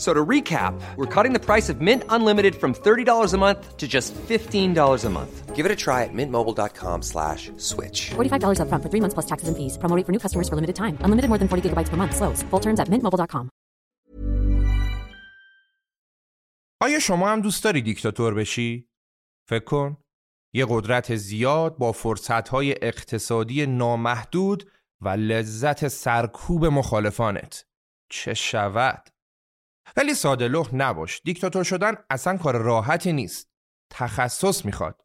So to recap, we're cutting the price of Mint Unlimited from $30 a month to just $15 a month. Give it a try at mintmobile.com slash switch. $45 upfront for three months plus taxes and fees. Promo rate for new customers for limited time. Unlimited more than 40 gigabytes per month. Slows. Full terms at mintmobile.com. آیا شما هم دوست داری دیکتاتور بشی؟ فکر کن یه قدرت زیاد با فرصتهای اقتصادی نامحدود و لذت سرکوب مخالفانت چه شود؟ ولی ساده نباش. دیکتاتور شدن اصلا کار راحتی نیست. تخصص می‌خواد.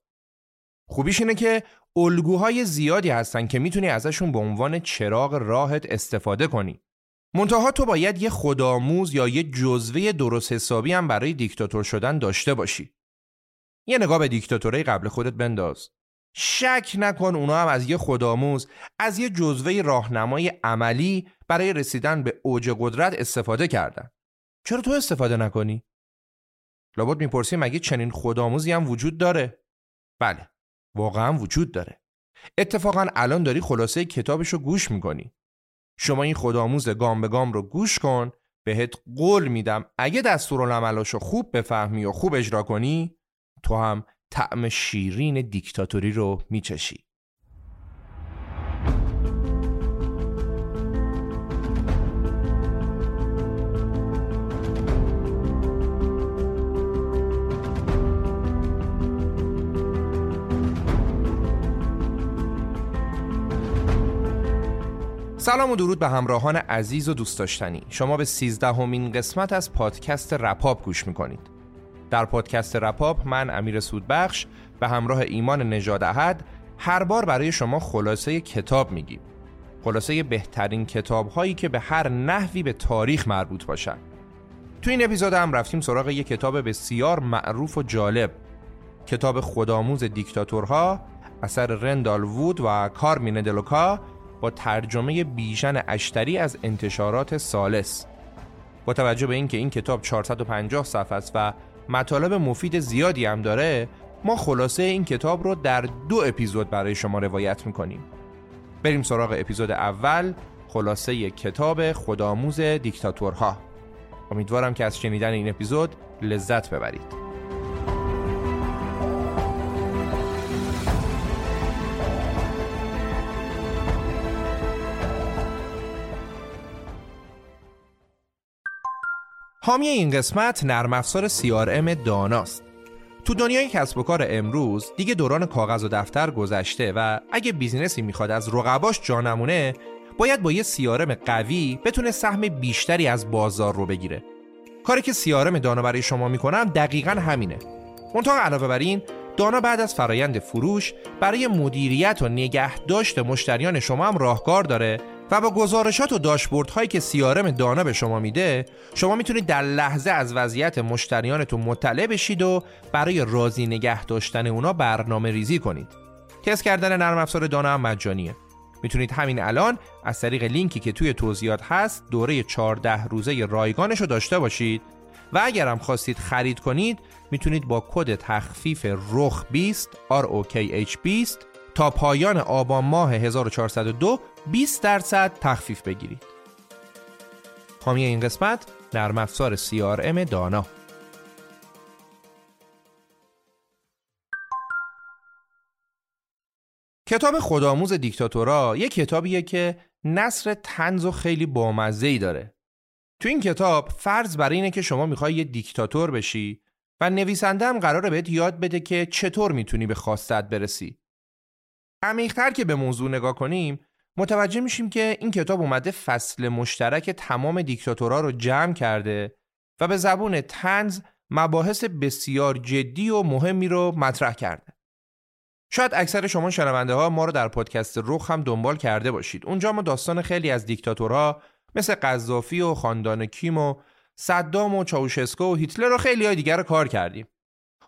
خوبیش اینه که الگوهای زیادی هستن که می‌تونی ازشون به عنوان چراغ راهت استفاده کنی. منتها تو باید یه خودآموز یا یه جزوه درست حسابی هم برای دیکتاتور شدن داشته باشی. یه نگاه به دیکتاتوری قبل خودت بنداز. شک نکن اونا هم از یه خودآموز از یه جزوه راهنمای عملی برای رسیدن به اوج قدرت استفاده کردن. چرا تو استفاده نکنی؟ لابد می‌پرسی مگه چنین خودآموزی هم وجود داره؟ بله واقعا وجود داره اتفاقا الان داری خلاصه کتابش رو گوش می‌کنی شما این خودآموز گام به گام رو گوش کن بهت قول میدم اگه دستورالعملاش رو خوب بفهمی و خوب اجرا کنی تو هم طعم شیرین دیکتاتوری رو میچشی سلام و درود به همراهان عزیز و دوست داشتنی. شما به سیزدهمین قسمت از پادکست رپاپ گوش می‌کنید. در پادکست رپاپ من امیر سودبخش به همراه ایمان نژاد احد هر بار برای شما خلاصه کتاب میگیم. خلاصه بهترین کتاب هایی که به هر نحوی به تاریخ مربوط باشن. تو این اپیزود هم رفتیم سراغ یک کتاب بسیار معروف و جالب. کتاب خودآموز دیکتاتورها اثر رندال وود و کارمین دلوکا ترجمه بیژن اشتری از انتشارات سالس. با توجه به اینکه این کتاب 450 صفحه است و مطالب مفید زیادی هم داره ما خلاصه این کتاب رو در دو اپیزود برای شما روایت می‌کنیم. بریم سراغ اپیزود اول خلاصه کتاب خودآموز دیکتاتورها. امیدوارم که از شنیدن این اپیزود لذت ببرید. حامی این قسمت نرم افزار CRM داناست. تو دنیای کسب و کار امروز دیگه دوران کاغذ و دفتر گذشته و اگه بیزینسی می‌خواد از رقباش جانمونه باید با یه CRM قوی بتونه سهم بیشتری از بازار رو بگیره. کاری که CRM دانا برای شما می‌کنم دقیقا همینه. منتها علاوه بر این دانا بعد از فرایند فروش برای مدیریت و نگهداشت مشتریان شما هم راهکار داره و با گزارشات و داشبورد هایی که سیارم دانا به شما میده شما می‌تونید در لحظه از وضعیت مشتریانتون مطلع بشید و برای راضی نگه داشتن اونا برنامه ریزی کنید. تست کردن نرم افزار دانا هم مجانیه. می‌تونید همین الان از طریق لینکی که توی توضیحات هست دوره 14 روزه رایگانش رو داشته باشید. و اگر هم خواستید خرید کنید می‌تونید با کد تخفیف رخ 20 ROKH 20 تا پایان آبان ماه 1402 20 درصد تخفیف بگیرید. حامی این قسمت نرم افزار CRM دانا کتاب خودآموز دیکتاتورا یه کتابیه که نصر تنز و خیلی بامزه داره. تو این کتاب فرض بر اینه که شما می‌خوای یه دیکتاتور بشی و نویسنده هم قراره بهت یاد بده که چطور می‌تونی به خواستت برسی. عمیقتر که به موضوع نگاه کنیم متوجه میشیم که این کتاب اومده فصل مشترک تمام دیکتاتورا رو جمع کرده و به زبون تنز مباحث بسیار جدی و مهمی رو مطرح کرده. شاید اکثر شما شنونده ها ما رو در پادکست رخ هم دنبال کرده باشید. اونجا ما داستان خیلی از دیکتاتورها مثل قذافی و خاندان کیم و صدام و چاوشسکو و هیتلر و خیلی های دیگر رو کار کردیم.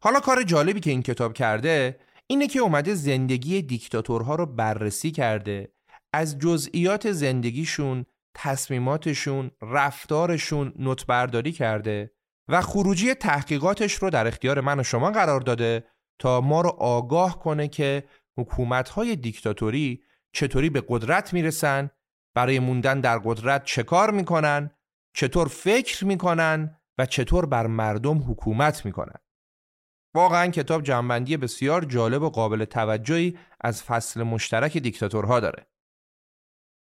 حالا کار جالبی که این کتاب کرده اینه که اومده زندگی دیکتاتورها رو بررسی کرده. از جزئیات زندگیشون، تصمیماتشون، رفتارشون نوتبرداری کرده و خروجی تحقیقاتش رو در اختیار من و شما قرار داده تا ما رو آگاه کنه که حکومت‌های دیکتاتوری چطوری به قدرت می‌رسن برای موندن در قدرت چه کار می‌کنن چطور فکر می‌کنن و چطور بر مردم حکومت می‌کنن. واقعا کتاب جنبندی بسیار جالب و قابل توجهی از فصل مشترک دیکتاتورها داره.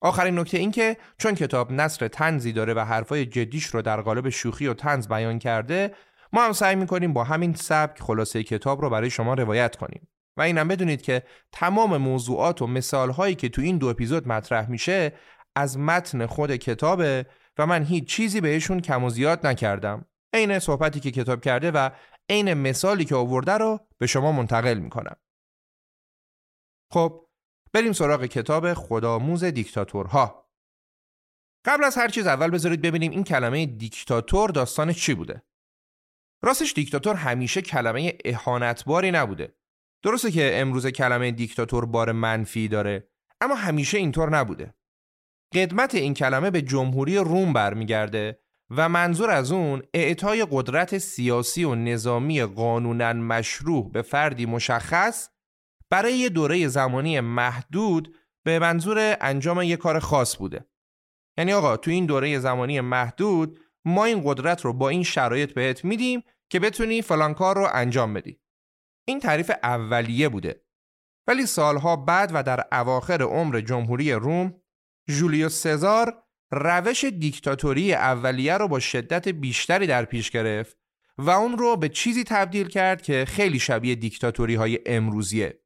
آخرین نکته این که چون کتاب نصر تنزی داره و حرفای جدیش رو در قالب شوخی و تنز بیان کرده ما هم سعی می‌کنیم با همین سبک خلاصه کتاب رو برای شما روایت کنیم. و اینم بدونید که تمام موضوعات و مثالهایی که تو این دو اپیزود مطرح میشه از متن خود کتابه و من هیچ چیزی بهشون کم و زیاد نکردم. عین صحبتی که کتاب کرده و عین مثالی که آورده رو به شما منتقل می‌کنم. خب بریم سراغ کتاب خودآموز دیکتاتورها. قبل از هر چیز اول بذارید ببینیم این کلمه دیکتاتور داستان چی بوده. راستش دیکتاتور همیشه کلمه اهانتباری نبوده. درسته که امروز کلمه دیکتاتور بار منفی داره اما همیشه اینطور نبوده. قدمت این کلمه به جمهوری روم برمیگرده و منظور از اون اعطای قدرت سیاسی و نظامی قانونا مشروع به فردی مشخص برای یه دوره زمانی محدود به منظور انجام یک کار خاص بوده. یعنی آقا تو این دوره زمانی محدود ما این قدرت رو با این شرایط بهت میدیم که بتونی فلان کار رو انجام بدی. این تعریف اولیه بوده. ولی سالها بعد و در اواخر عمر جمهوری روم جولیوس سزار روش دیکتاتوری اولیه رو با شدت بیشتری در پیش گرفت و اون رو به چیزی تبدیل کرد که خیلی شبیه دیکتاتوری های امروزیه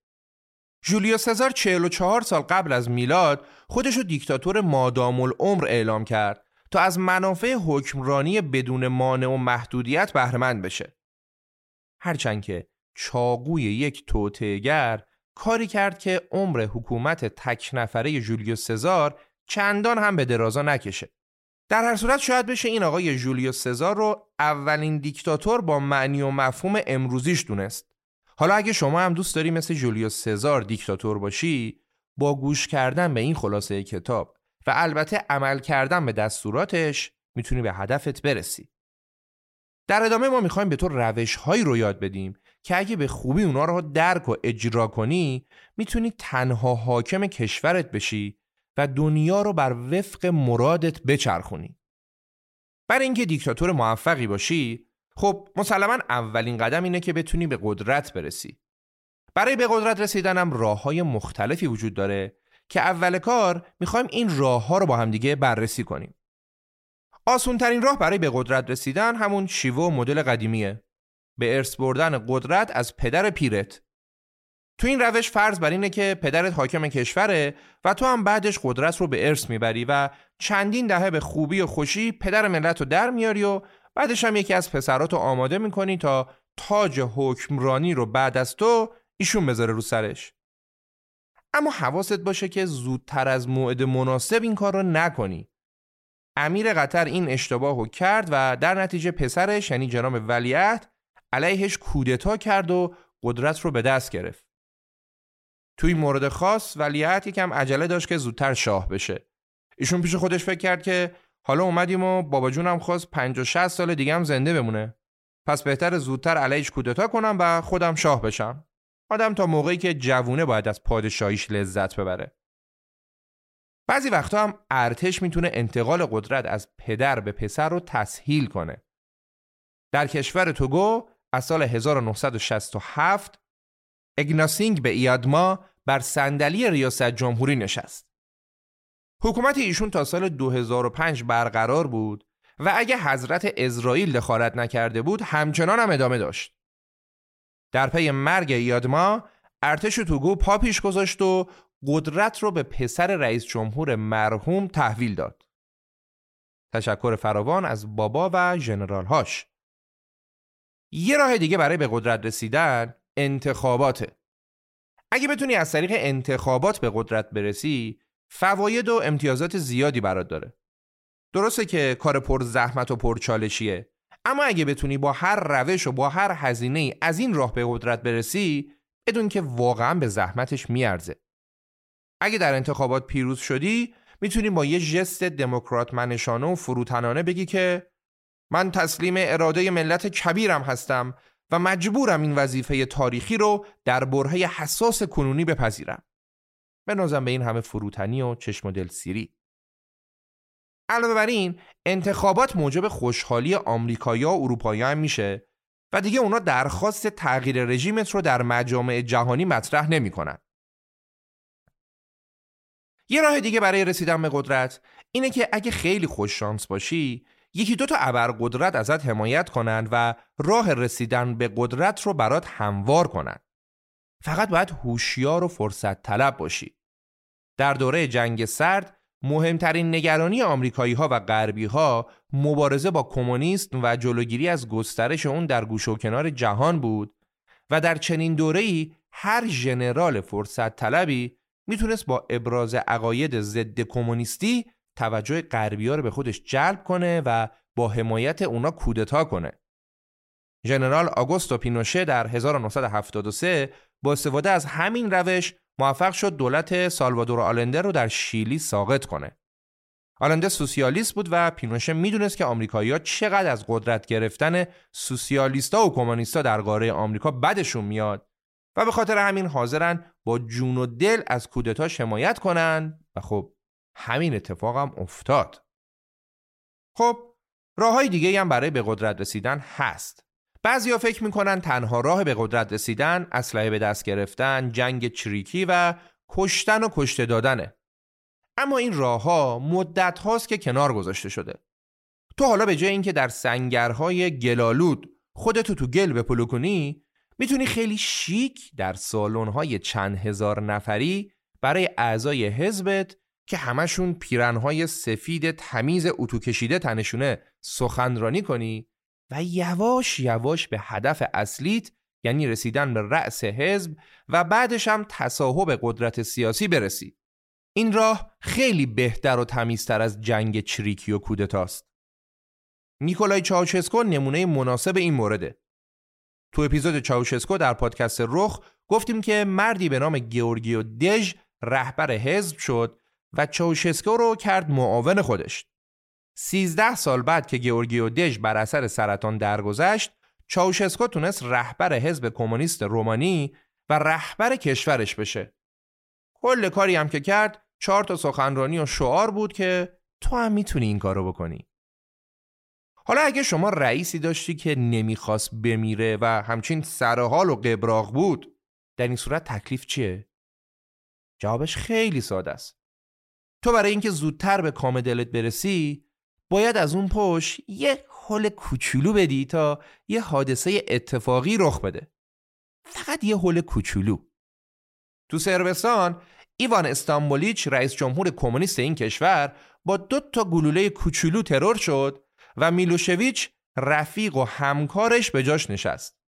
جولیوس سزار 44 سال قبل از میلاد خودشو دیکتاتور مادام العمر اعلام کرد تا از منافع حکمرانی بدون مانع و محدودیت بهرهمند بشه. هرچند که چاقوی یک توتگر کاری کرد که عمر حکومت تک نفره جولیوس سزار چندان هم به درازا نکشه. در هر صورت شاید بشه این آقای جولیوس سزار رو اولین دیکتاتور با معنی و مفهوم امروزیش دونست. حالا اگه شما هم دوست داری مثل جولیوس سزار دیکتاتور باشی با گوش کردن به این خلاصه کتاب و البته عمل کردن به دستوراتش می‌تونی به هدفت برسی. در ادامه ما می‌خوایم به تو روش هایی رو یاد بدیم که اگه به خوبی اونا رو درک و اجرا کنی می‌تونی تنها حاکم کشورت بشی و دنیا رو بر وفق مرادت بچرخونی. برای اینکه دیکتاتور موفقی باشی خب مسلما اولین قدم اینه که بتونی به قدرت برسی. برای به قدرت رسیدنم راه های مختلفی وجود داره که اول کار می‌خوایم این راه ها رو با همدیگه بررسی کنیم. آسون ترین راه برای به قدرت رسیدن همون شیوه و مدل قدیمیه. به ارث بردن قدرت از پدر پیرت. تو این روش فرض بر اینه که پدرت حاکم کشوره و تو هم بعدش قدرت رو به ارث می‌بری و چندین دهه به خوبی و خوشی پدر ملت رو در میاری و بعدش هم یکی از پسرات رو آماده می‌کنی تا تاج حکمرانی رو بعد از تو ایشون بذاره رو سرش. اما حواست باشه که زودتر از موعد مناسب این کار رو نکنی امیر قطر این اشتباه رو کرد و در نتیجه پسرش یعنی جناب ولیعت علیهش کودتا کرد و قدرت رو به دست گرفت توی مورد خاص ولیعت یکم عجله داشت که زودتر شاه بشه ایشون پیش خودش فکر کرد که حالا اومدیم و بابا جونم خواست 50 60 سال دیگه هم زنده بمونه پس بهتر زودتر علیهش کودتا کنم و خودم شاه بشم آدم تا موقعی که جوونه باید از پادشاهیش لذت ببره. بعضی وقتا هم ارتش می‌تونه انتقال قدرت از پدر به پسر رو تسهیل کنه. در کشور توگو از سال 1967 اگناسینگ به ایادما بر صندلی ریاست جمهوری نشست. حکومت ایشون تا سال 2005 برقرار بود و اگه حضرت اسرائیل دخالت نکرده بود همچنان هم ادامه داشت. در پی مرگ یادما ارتش توگو پا پیش گذاشت و قدرت رو به پسر رئیس جمهور مرحوم تحویل داد. تشکر فراوان از بابا و جنرال هاش. یه راه دیگه برای به قدرت رسیدن انتخاباته. اگه بتونی از طریق انتخابات به قدرت برسی فواید و امتیازات زیادی برات داره. درسته که کار پر زحمت و پر چالشیه اما اگه بتونی با هر روش و با هر هزینه از این راه به قدرت برسی بدون که واقعا به زحمتش میارزه. اگه در انتخابات پیروز شدی می‌تونی با یه جست دموکرات منشانه و فروتنانه بگی که من تسلیم اراده ملت کبیرم هستم و مجبورم این وظیفه تاریخی رو در برهه حساس کنونی بپذیرم. بنازم به این همه فروتنی و چشم و دل سیری. علاوه بر این انتخابات موجب خوشحالی آمریکایی و اروپایی هم میشه و دیگه اونا درخواست تغییر رژیمت رو در مجامع جهانی مطرح نمی‌کنن. یه راه دیگه برای رسیدن به قدرت اینه که اگه خیلی خوش شانس باشی یکی دو تا ابرقدرت ازت حمایت کنند و راه رسیدن به قدرت رو برات هموار کنند. فقط باید هوشیار و فرصت طلب باشی. در دوره جنگ سرد مهمترین نگرانی آمریکایی ها و غربی ها مبارزه با کمونیست و جلوگیری از گسترش اون در گوش و کنار جهان بود و در چنین دوره‌ای هر ژنرال فرصت طلبی می‌تونست با ابراز عقاید ضد کمونیستی توجه غربی ها رو به خودش جلب کنه و با حمایت اونا کودتا کنه. ژنرال آگوستو پینوشه در 1973 با استفاده از همین روش موفق شد دولت سالوادور آلنده رو در شیلی ساقط کنه. آلنده سوسیالیست بود و پینوشه می‌دونست که آمریکایی‌ها چقدر از قدرت گرفتن سوسیالیستا و کمونیستا در قاره آمریکا بدشون میاد و به خاطر همین حاضرن با جون و دل از کودتا حمایت کنن و خب همین اتفاق هم افتاد. خب راه های دیگه هم برای به قدرت رسیدن هست. بعضیا فکر می‌کنن تنها راه به قدرت رسیدن اسلحه به دست گرفتن، جنگ چریکی و کشتن و کشته دادنه. اما این راه ها مدت هاست که کنار گذاشته شده. تو حالا به جای اینکه در سنگرهای گلالود خودتو تو گل بپلو کنی می‌تونی خیلی شیک در های چند هزار نفری برای اعضای حزبت که همشون پیرنهای سفید تمیز اتو کشیده تنشونه سخنرانی کنی و یواش یواش به هدف اصلیت یعنی رسیدن به رأس حزب و بعدش هم تصاحب قدرت سیاسی برسی. این راه خیلی بهتر و تمیزتر از جنگ چریکی و کودتاست. نیکولای چاوشسکو نمونه مناسب این مورده. تو اپیزود چاوشسکو در پادکست رخ گفتیم که مردی به نام گیورگیو دژ رهبر حزب شد و چاوشسکو رو کرد معاون خودش. سیزده سال بعد که گیورگیو دژ بر اثر سرطان درگذشت چاوشسکو تونست رهبر حزب کمونیست رومانی و رهبر کشورش بشه کل کاری هم که کرد چهار تا سخنرانی و شعار بود که تو هم می‌تونی این کارو بکنی حالا اگه شما رئیسی داشتی که نمی‌خواست بمیره و همچین سرحال و قبراق بود در این صورت تکلیف چیه؟ جوابش خیلی ساده است تو برای اینکه زودتر به کام دلت برسی باید از اون پشت یه حل کوچولو بدی تا یه حادثه اتفاقی رخ بده فقط یه حل کوچولو تو سربستان ایوان استانبولیچ رئیس جمهور کمونیست این کشور با دو تا گلوله کوچولو ترور شد و میلوشویچ رفیق و همکارش به جاش نشست.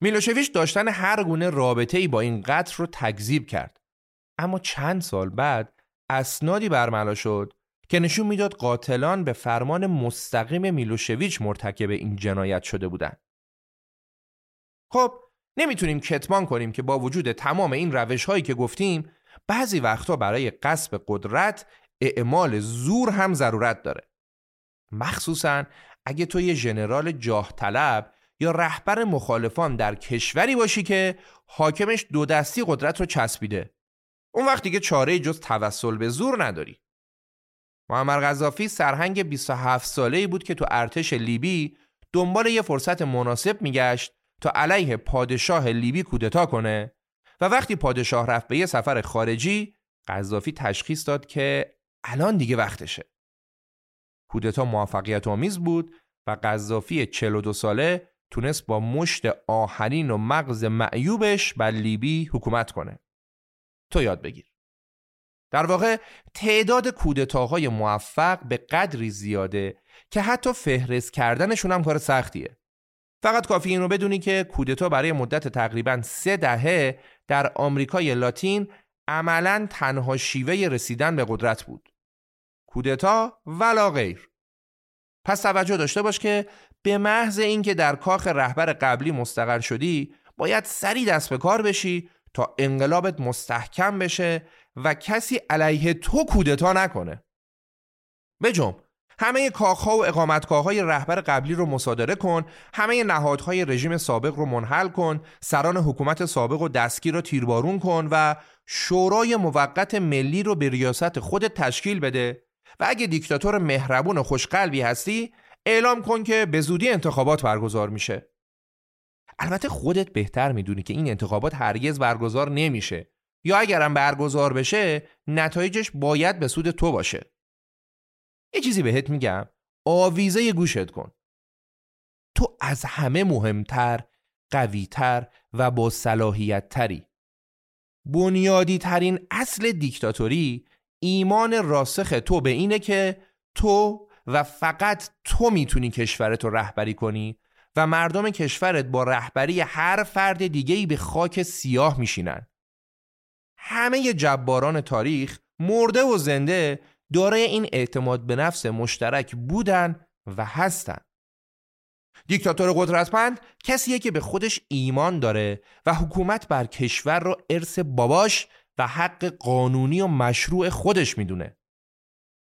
میلوشویچ داشتن هر گونه رابطه ای با این قتل رو تکذیب کرد. اما چند سال بعد اسنادی برملا شد که نشون می‌داد قاتلان به فرمان مستقیم میلوشویچ مرتکب این جنایت شده بودند. خب نمی‌تونیم کتمان کنیم که با وجود تمام این روش هایی که گفتیم بعضی وقتها برای قصب قدرت اعمال زور هم ضرورت داره. مخصوصا اگه تو یه ژنرال جاه طلب یا رهبر مخالفان در کشوری باشی که حاکمش دو دستی قدرت رو چسبیده. اون وقت دیگه چاره جز توسل به زور نداری. معمر غذافی سرهنگ 27 ساله‌ای بود که تو ارتش لیبی دنبال یه فرصت مناسب میگشت تا علیه پادشاه لیبی کودتا کنه و وقتی پادشاه رفت به یه سفر خارجی قذافی تشخیص داد که الان دیگه وقتشه کودتا موفقیت آمیز بود و قذافی 42 ساله تونست با مشت آهنین و مغز معیوبش بر لیبی حکومت کنه تو یاد بگیر. در واقع تعداد کودتاهای موفق به قدری زیاده که حتی فهرست کردنشون هم کار سختیه. فقط کافی این رو بدونی که کودتا برای مدت تقریبا سه دهه در آمریکای لاتین عملا تنها شیوه رسیدن به قدرت بود. کودتا ولا غیر. پس توجه داشته باش که به محض اینکه در کاخ رهبر قبلی مستقر شدی باید سری دست به کار بشی تا انقلابت مستحکم بشه و کسی علیه تو کودتا نکنه. بجم همه کاخها و اقامتگاه رهبر قبلی رو مصادره کن همه نهادهای رژیم سابق رو منحل کن سران حکومت سابق و دستگیر رو تیربارون کن و شورای موقت ملی رو به ریاست خودت تشکیل بده و اگه دیکتاتور مهربون و خوشقلبی هستی اعلام کن که به زودی انتخابات برگزار میشه. البته خودت بهتر می‌دونی که این انتخابات هرگز برگزار نمیشه. یا اگرم برگزار بشه نتایجش باید به سود تو باشه. یه چیزی بهت میگم. آویزه گوشت کن. تو از همه مهمتر قویتر و با صلاحیت تری بنیادی ترین اصل دیکتاتوری ایمان راسخ تو به اینه که تو و فقط تو می‌تونی کشورت رو رهبری کنی و مردم کشورت با رهبری هر فرد دیگهی به خاک سیاه میشینن. همه جباران تاریخ مرده و زنده دارای این اعتماد به نفس مشترک بودن و هستن. دیکتاتور قدرتمند کسیه که به خودش ایمان داره و حکومت بر کشور رو ارث باباش و حق قانونی و مشروع خودش می‌دونه.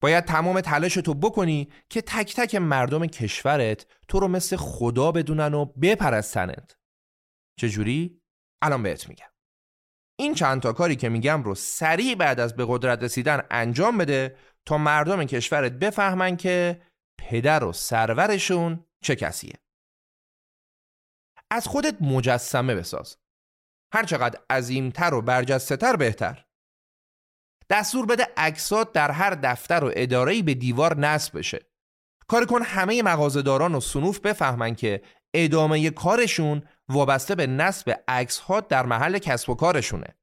باید تمام تلاش تو بکنی که تک تک مردم کشورت تو رو مثل خدا بدونن و بپرستنت. چجوری؟ الان بهت میگم. این چند تا کاری که میگم رو سریع بعد از به قدرت رسیدن انجام بده تا مردم کشورت بفهمن که پدر و سرورشون چه کسیه. از خودت مجسمه بساز. هرچقدر عظیمتر و برجسته بهتر. دستور بده عکسات در هر دفتر و اداره‌ای به دیوار نصب بشه. کار کن همه مغازه‌داران و سنوف بفهمن که ادامه کارشون وابسته به نصب عکس ها در محل کسب و کارشونه.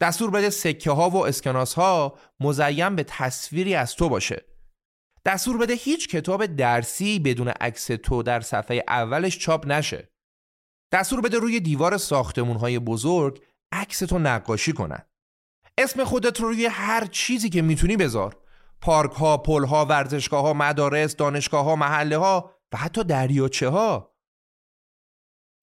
دستور بده سکه ها و اسکناس ها مزین به تصویری از تو باشه. دستور بده هیچ کتاب درسی بدون عکس تو در صفحه اولش چاپ نشه. دستور بده روی دیوار ساختمون های بزرگ عکس تو نقاشی کنن. اسم خودت رو روی هر چیزی که می‌تونی بذار پارک ها، پل ها، ورزشگاه ها، مدارس، دانشگاه ها، محله ها و حتی دریاچه ها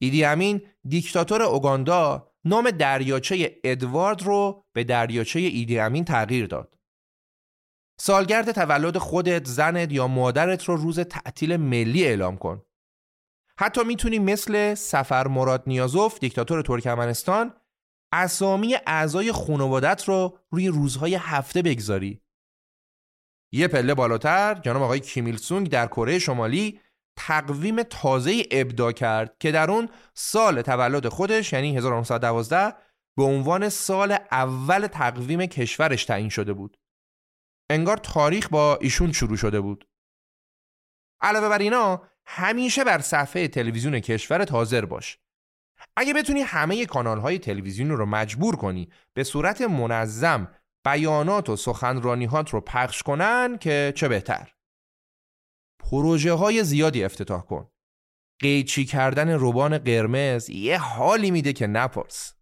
ایدی امین دیکتاتور اوگاندا نام دریاچه ادوارد رو به دریاچه ایدی امین تغییر داد. سالگرد تولد خودت، زنت یا مادرت رو روز تعطیل ملی اعلام کن. حتی می‌تونی مثل سفر مراد نیازوف دیکتاتور ترکمنستان اسامی اعضای خانوادت رو روی روزهای هفته بگذاری. یه پله بالاتر جناب آقای کیمیل سونگ در کره شمالی تقویم تازه ابدا کرد که در اون سال تولد خودش یعنی 1912 به عنوان سال اول تقویم کشورش تعیین شده بود. انگار تاریخ با ایشون شروع شده بود. علاوه بر اینا همیشه بر صفحه تلویزیون کشورت حاضر باش. اگه بتونی همه کانال های تلویزیون رو مجبور کنی به صورت منظم بیانات و سخنرانیهات رو پخش کنن که چه بهتر. پروژه های زیادی افتتاح کن. قیچی کردن روبان قرمز یه حالی میده که نپرس.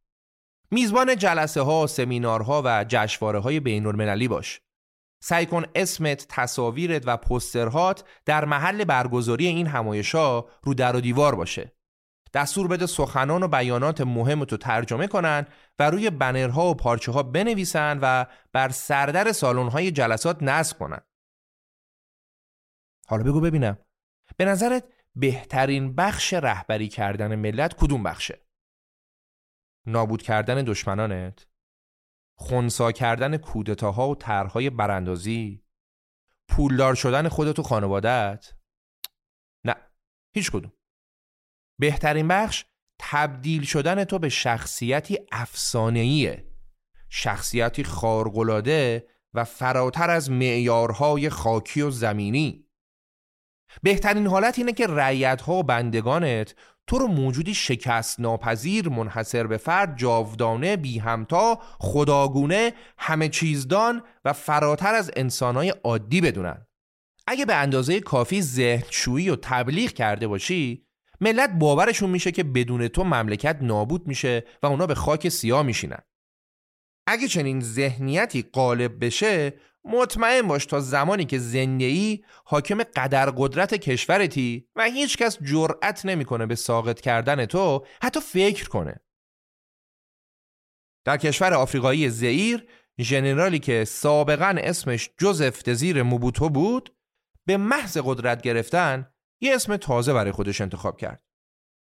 میزبان جلسه ها، سمینارها و جشواره های بین باش. سعی کن اسمت، تصاویرت و پسترهات در محل برگزاری این همایشا رو در و دیوار باشه. دستور بده سخنان و بیانات مهم تو ترجمه کنن و روی بنرها و پارچه ها بنویسن و بر سردر سالن های جلسات نصب کنن حالا بگو ببینم به نظرت بهترین بخش رهبری کردن ملت کدوم بخشه؟ نابود کردن دشمنانت؟ خونسا کردن کودتاها و طرحهای براندازی؟ پولدار شدن خودت و خانوادت؟ نه هیچ کدوم بهترین بخش تبدیل شدن تو به شخصیتی افسانه‌ایه. شخصیتی خارق‌العاده و فراتر از معیارهای خاکی و زمینی. بهترین حالت اینه که رعیت ها و بندگانت تو رو موجودی شکست ناپذیر منحصر به فرد جاودانه بی همتا خداگونه همه چیزدان و فراتر از انسانهای عادی بدونن. اگه به اندازه کافی ذهنشویی و تبلیغ کرده باشی ملت باورشون میشه که بدون تو مملکت نابود میشه و اونا به خاک سیاه میشینن. اگه چنین ذهنیتی غالب بشه مطمئن باش تا زمانی که زنده حاکم قدر قدرت کشورتی و هیچکس جرأت نمی‌کنه به ساقط کردن تو حتی فکر کنه. در کشور آفریقایی زئیر ژنرالی که سابقا اسمش جوزف دزیر موبوتو بود به محض قدرت گرفتن یه اسم تازه برای خودش انتخاب کرد.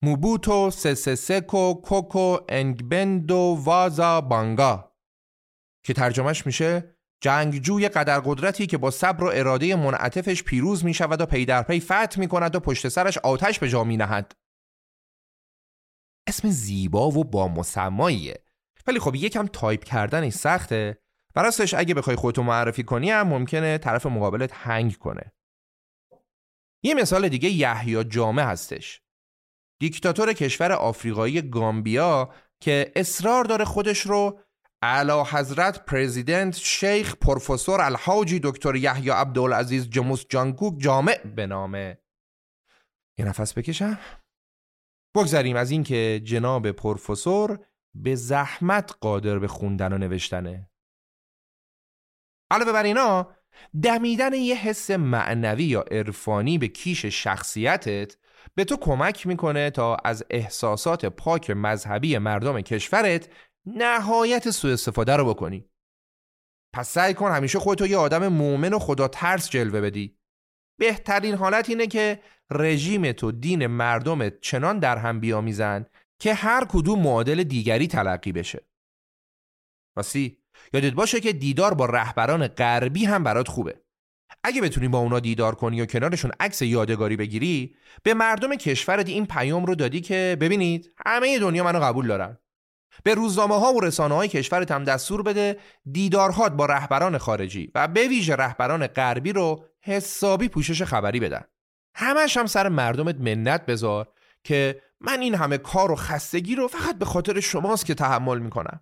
موبوتو سسسکو کوکو انگبندو وازا بانگا. که ترجمه‌ش میشه جنگجوی قدر قدرتی که با صبر و اراده منعطفش پیروز می شود و پی در پی فتح می کند و پشت سرش آتش به جا می نهد. اسم زیبا و با مسماییه. ولی خب یکم تایپ کردنش سخته. و راستش اگه بخوای خودتو معرفی کنی هم ممکنه طرف مقابلت هنگ کنه. یه مثال دیگه یحیی جامه هستش. دیکتاتور کشور آفریقایی گامبیا که اصرار داره خودش رو اعلی حضرت پرزیدنت شیخ پروفسور الحاجی دکتر یحیی عبدالعزیز جموس جانکوک جامع به نامه یه نفس بکشم. بگذریم از اینکه جناب پروفسور به زحمت قادر به خوندن و نوشتنه. علاوه بر اینا دمیدن یه حس معنوی یا عرفانی به کیش شخصیتت به تو کمک می‌کنه تا از احساسات پاک مذهبی مردم کشورت نهایت سوء استفاده رو بکنی. پس سعی کن همیشه خودتو یه آدم مؤمن و خدا ترس جلوه بدی. بهترین حالت اینه که رژیم تو دین مردمت چنان در هم بیامیزن که هر کدوم معادل دیگری تلقی بشه. واسی یادت باشه که دیدار با رهبران غربی هم برات خوبه. اگه بتونی با اونا دیدار کنی و کنارشون عکس یادگاری بگیری به مردم کشورت این پیام رو دادی که ببینید همه دنیا منو قبول دارن. به روزنامه ها و رسانه های کشورت هم دستور بده دیدارهات با رهبران خارجی و به ویژه رهبران غربی رو حسابی پوشش خبری بدن. همش هم سر مردمت منت بذار که من این همه کار و خستگی رو فقط به خاطر شماست که تحمل می‌کنم.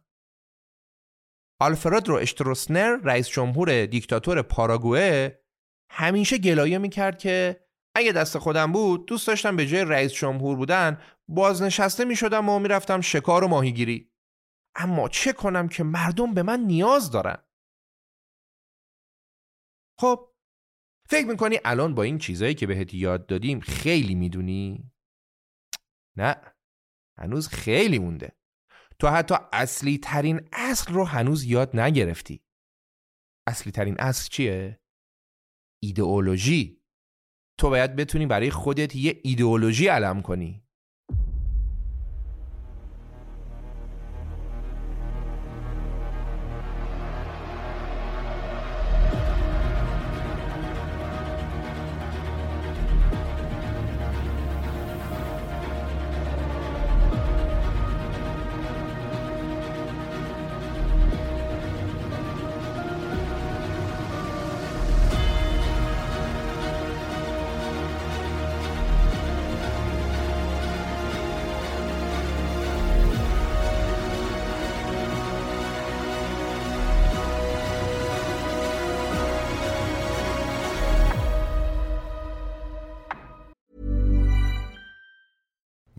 آلفرد رو اشتروسنر رئیس جمهور دیکتاتور پاراگوئه همیشه گلایه می‌کرد که اگه دست خودم بود دوست داشتم به جای رئیس جمهور بودن بازنشسته می شدم و می‌رفتم شکار و ماهیگیری. اما چه کنم که مردم به من نیاز دارن؟ خب فکر می‌کنی الان با این چیزایی که بهت یاد دادیم خیلی می‌دونی؟ نه هنوز خیلی مونده. تو حتی اصلی ترین اصل رو هنوز یاد نگرفتی. اصلی ترین اصل چیه؟ ایدئولوژی. تو باید بتونی برای خودت یه ایدئولوژی علم کنی.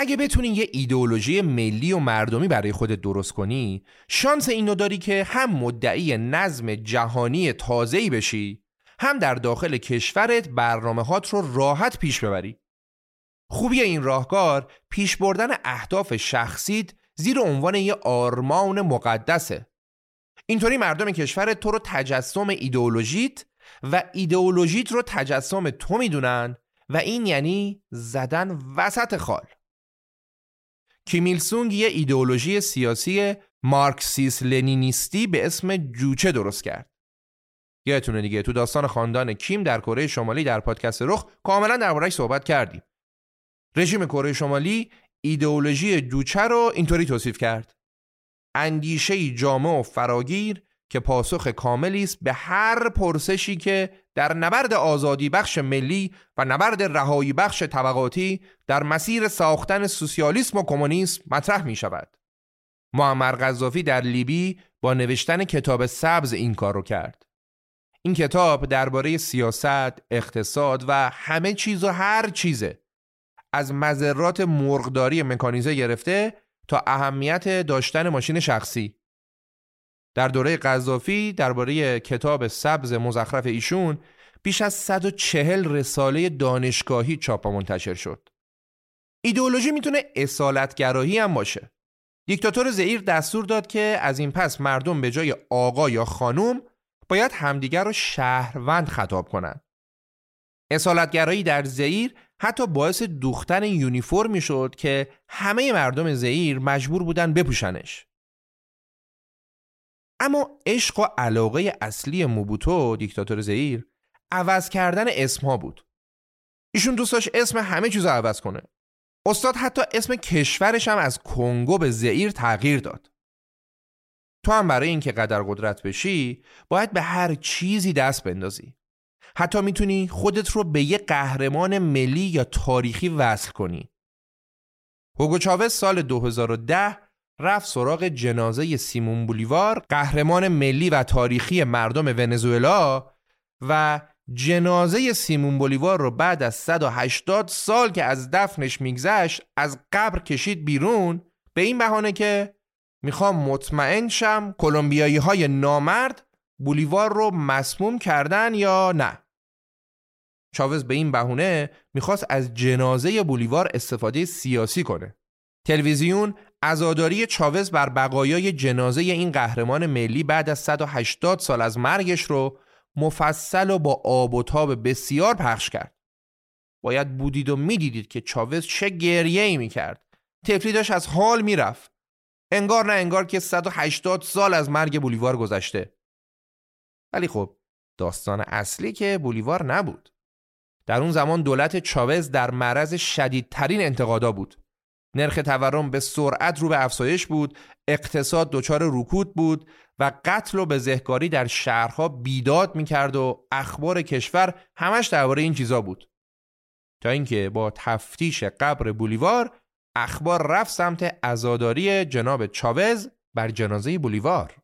اگه بتونی یه ایدئولوژی ملی و مردمی برای خودت درست کنی شانس اینو داری که هم مدعی نظم جهانی تازه‌ای بشی هم در داخل کشورت برنامه هات رو راحت پیش ببری. خوبی این راهکار پیش بردن اهداف شخصیت زیر عنوان یه آرمان مقدسه. اینطوری مردم کشورت تو رو تجسم ایدئولوژیت و ایدئولوژیت رو تجسم تو می‌دونن و این یعنی زدن وسط خال. کیمیلسونگ یه ایدئولوژی سیاسی مارکسیس لنینیستی به اسم جوچه درست کرد. یادتونه دیگه تو داستان خاندان کیم در کره شمالی در پادکست رخ کاملا دربارهش صحبت کردیم. رژیم کره شمالی ایدئولوژی جوچه رو اینطوری توصیف کرد. اندیشه جامع و فراگیر که پاسخ کاملی است به هر پرسشی که در نبرد آزادی بخش ملی و نبرد رهایی بخش طبقاتی در مسیر ساختن سوسیالیسم و کمونیسم مطرح می شود. معمر غذافی در لیبی با نوشتن کتاب سبز این کار رو کرد. این کتاب درباره سیاست، اقتصاد و همه چیز و هر چیزه. از مذرات مرغداری مکانیزه گرفته تا اهمیت داشتن ماشین شخصی در دوره قذافی درباره کتاب سبز مزخرف ایشون بیش از 140 رساله دانشگاهی چاپ و منتشر شد. ایدئولوژی می‌تونه اصالتگراهی هم باشه. دیکتاتور زئیر دستور داد که از این پس مردم به جای آقا یا خانوم باید همدیگر رو شهروند خطاب کنند. اصالتگرایی در زئیر حتی باعث دوختن یونیفرم می‌شد که همه مردم زئیر مجبور بودن بپوشنش. اما عشق و علاقه اصلی موبوتو دیکتاتور زئیر عوض کردن اسمها بود. ایشون دوست داشت اسم همه چیز رو عوض کنه. استاد حتی اسم کشورش هم از کنگو به زئیر تغییر داد. تو هم برای اینکه قدر قدرت بشی باید به هر چیزی دست بندازی. حتی می‌تونی خودت رو به یه قهرمان ملی یا تاریخی وصل کنی. هوگو چاوز سال 2010 رفت سراغ جنازه سیمون بولیوار قهرمان ملی و تاریخی مردم ونزوئلا و جنازه سیمون بولیوار رو بعد از 180 سال که از دفنش میگذشت از قبر کشید بیرون به این بهانه که می‌خوام مطمئن شم کلمبیایی های نامرد بولیوار رو مسموم کردن یا نه. چاوز به این بهونه می‌خواست از جنازه بولیوار استفاده سیاسی کنه. تلویزیون عزاداری چاوز بر بقایای جنازه این قهرمان ملی بعد از 180 سال از مرگش رو مفصل و با آب و تاب بسیار پخش کرد. باید بودید و می‌دیدید که چاوز چه گریه ای می‌کرد. تفلی داشت از حال می‌رفت. انگار نه انگار که 180 سال از مرگ بولیوار گذشته. ولی خب داستان اصلی که بولیوار نبود. در اون زمان دولت چاوز در معرض شدیدترین انتقادا بود. نرخ تورم به سرعت رو به افزایش بود اقتصاد دچار رکود بود و قتل و بزهکاری در شهرها بیداد می‌کرد و اخبار کشور همش درباره این چیزا بود. تا اینکه با تفتیش قبر بولیوار اخبار رفت سمت ازاداری جناب چاوز بر جنازه بولیوار.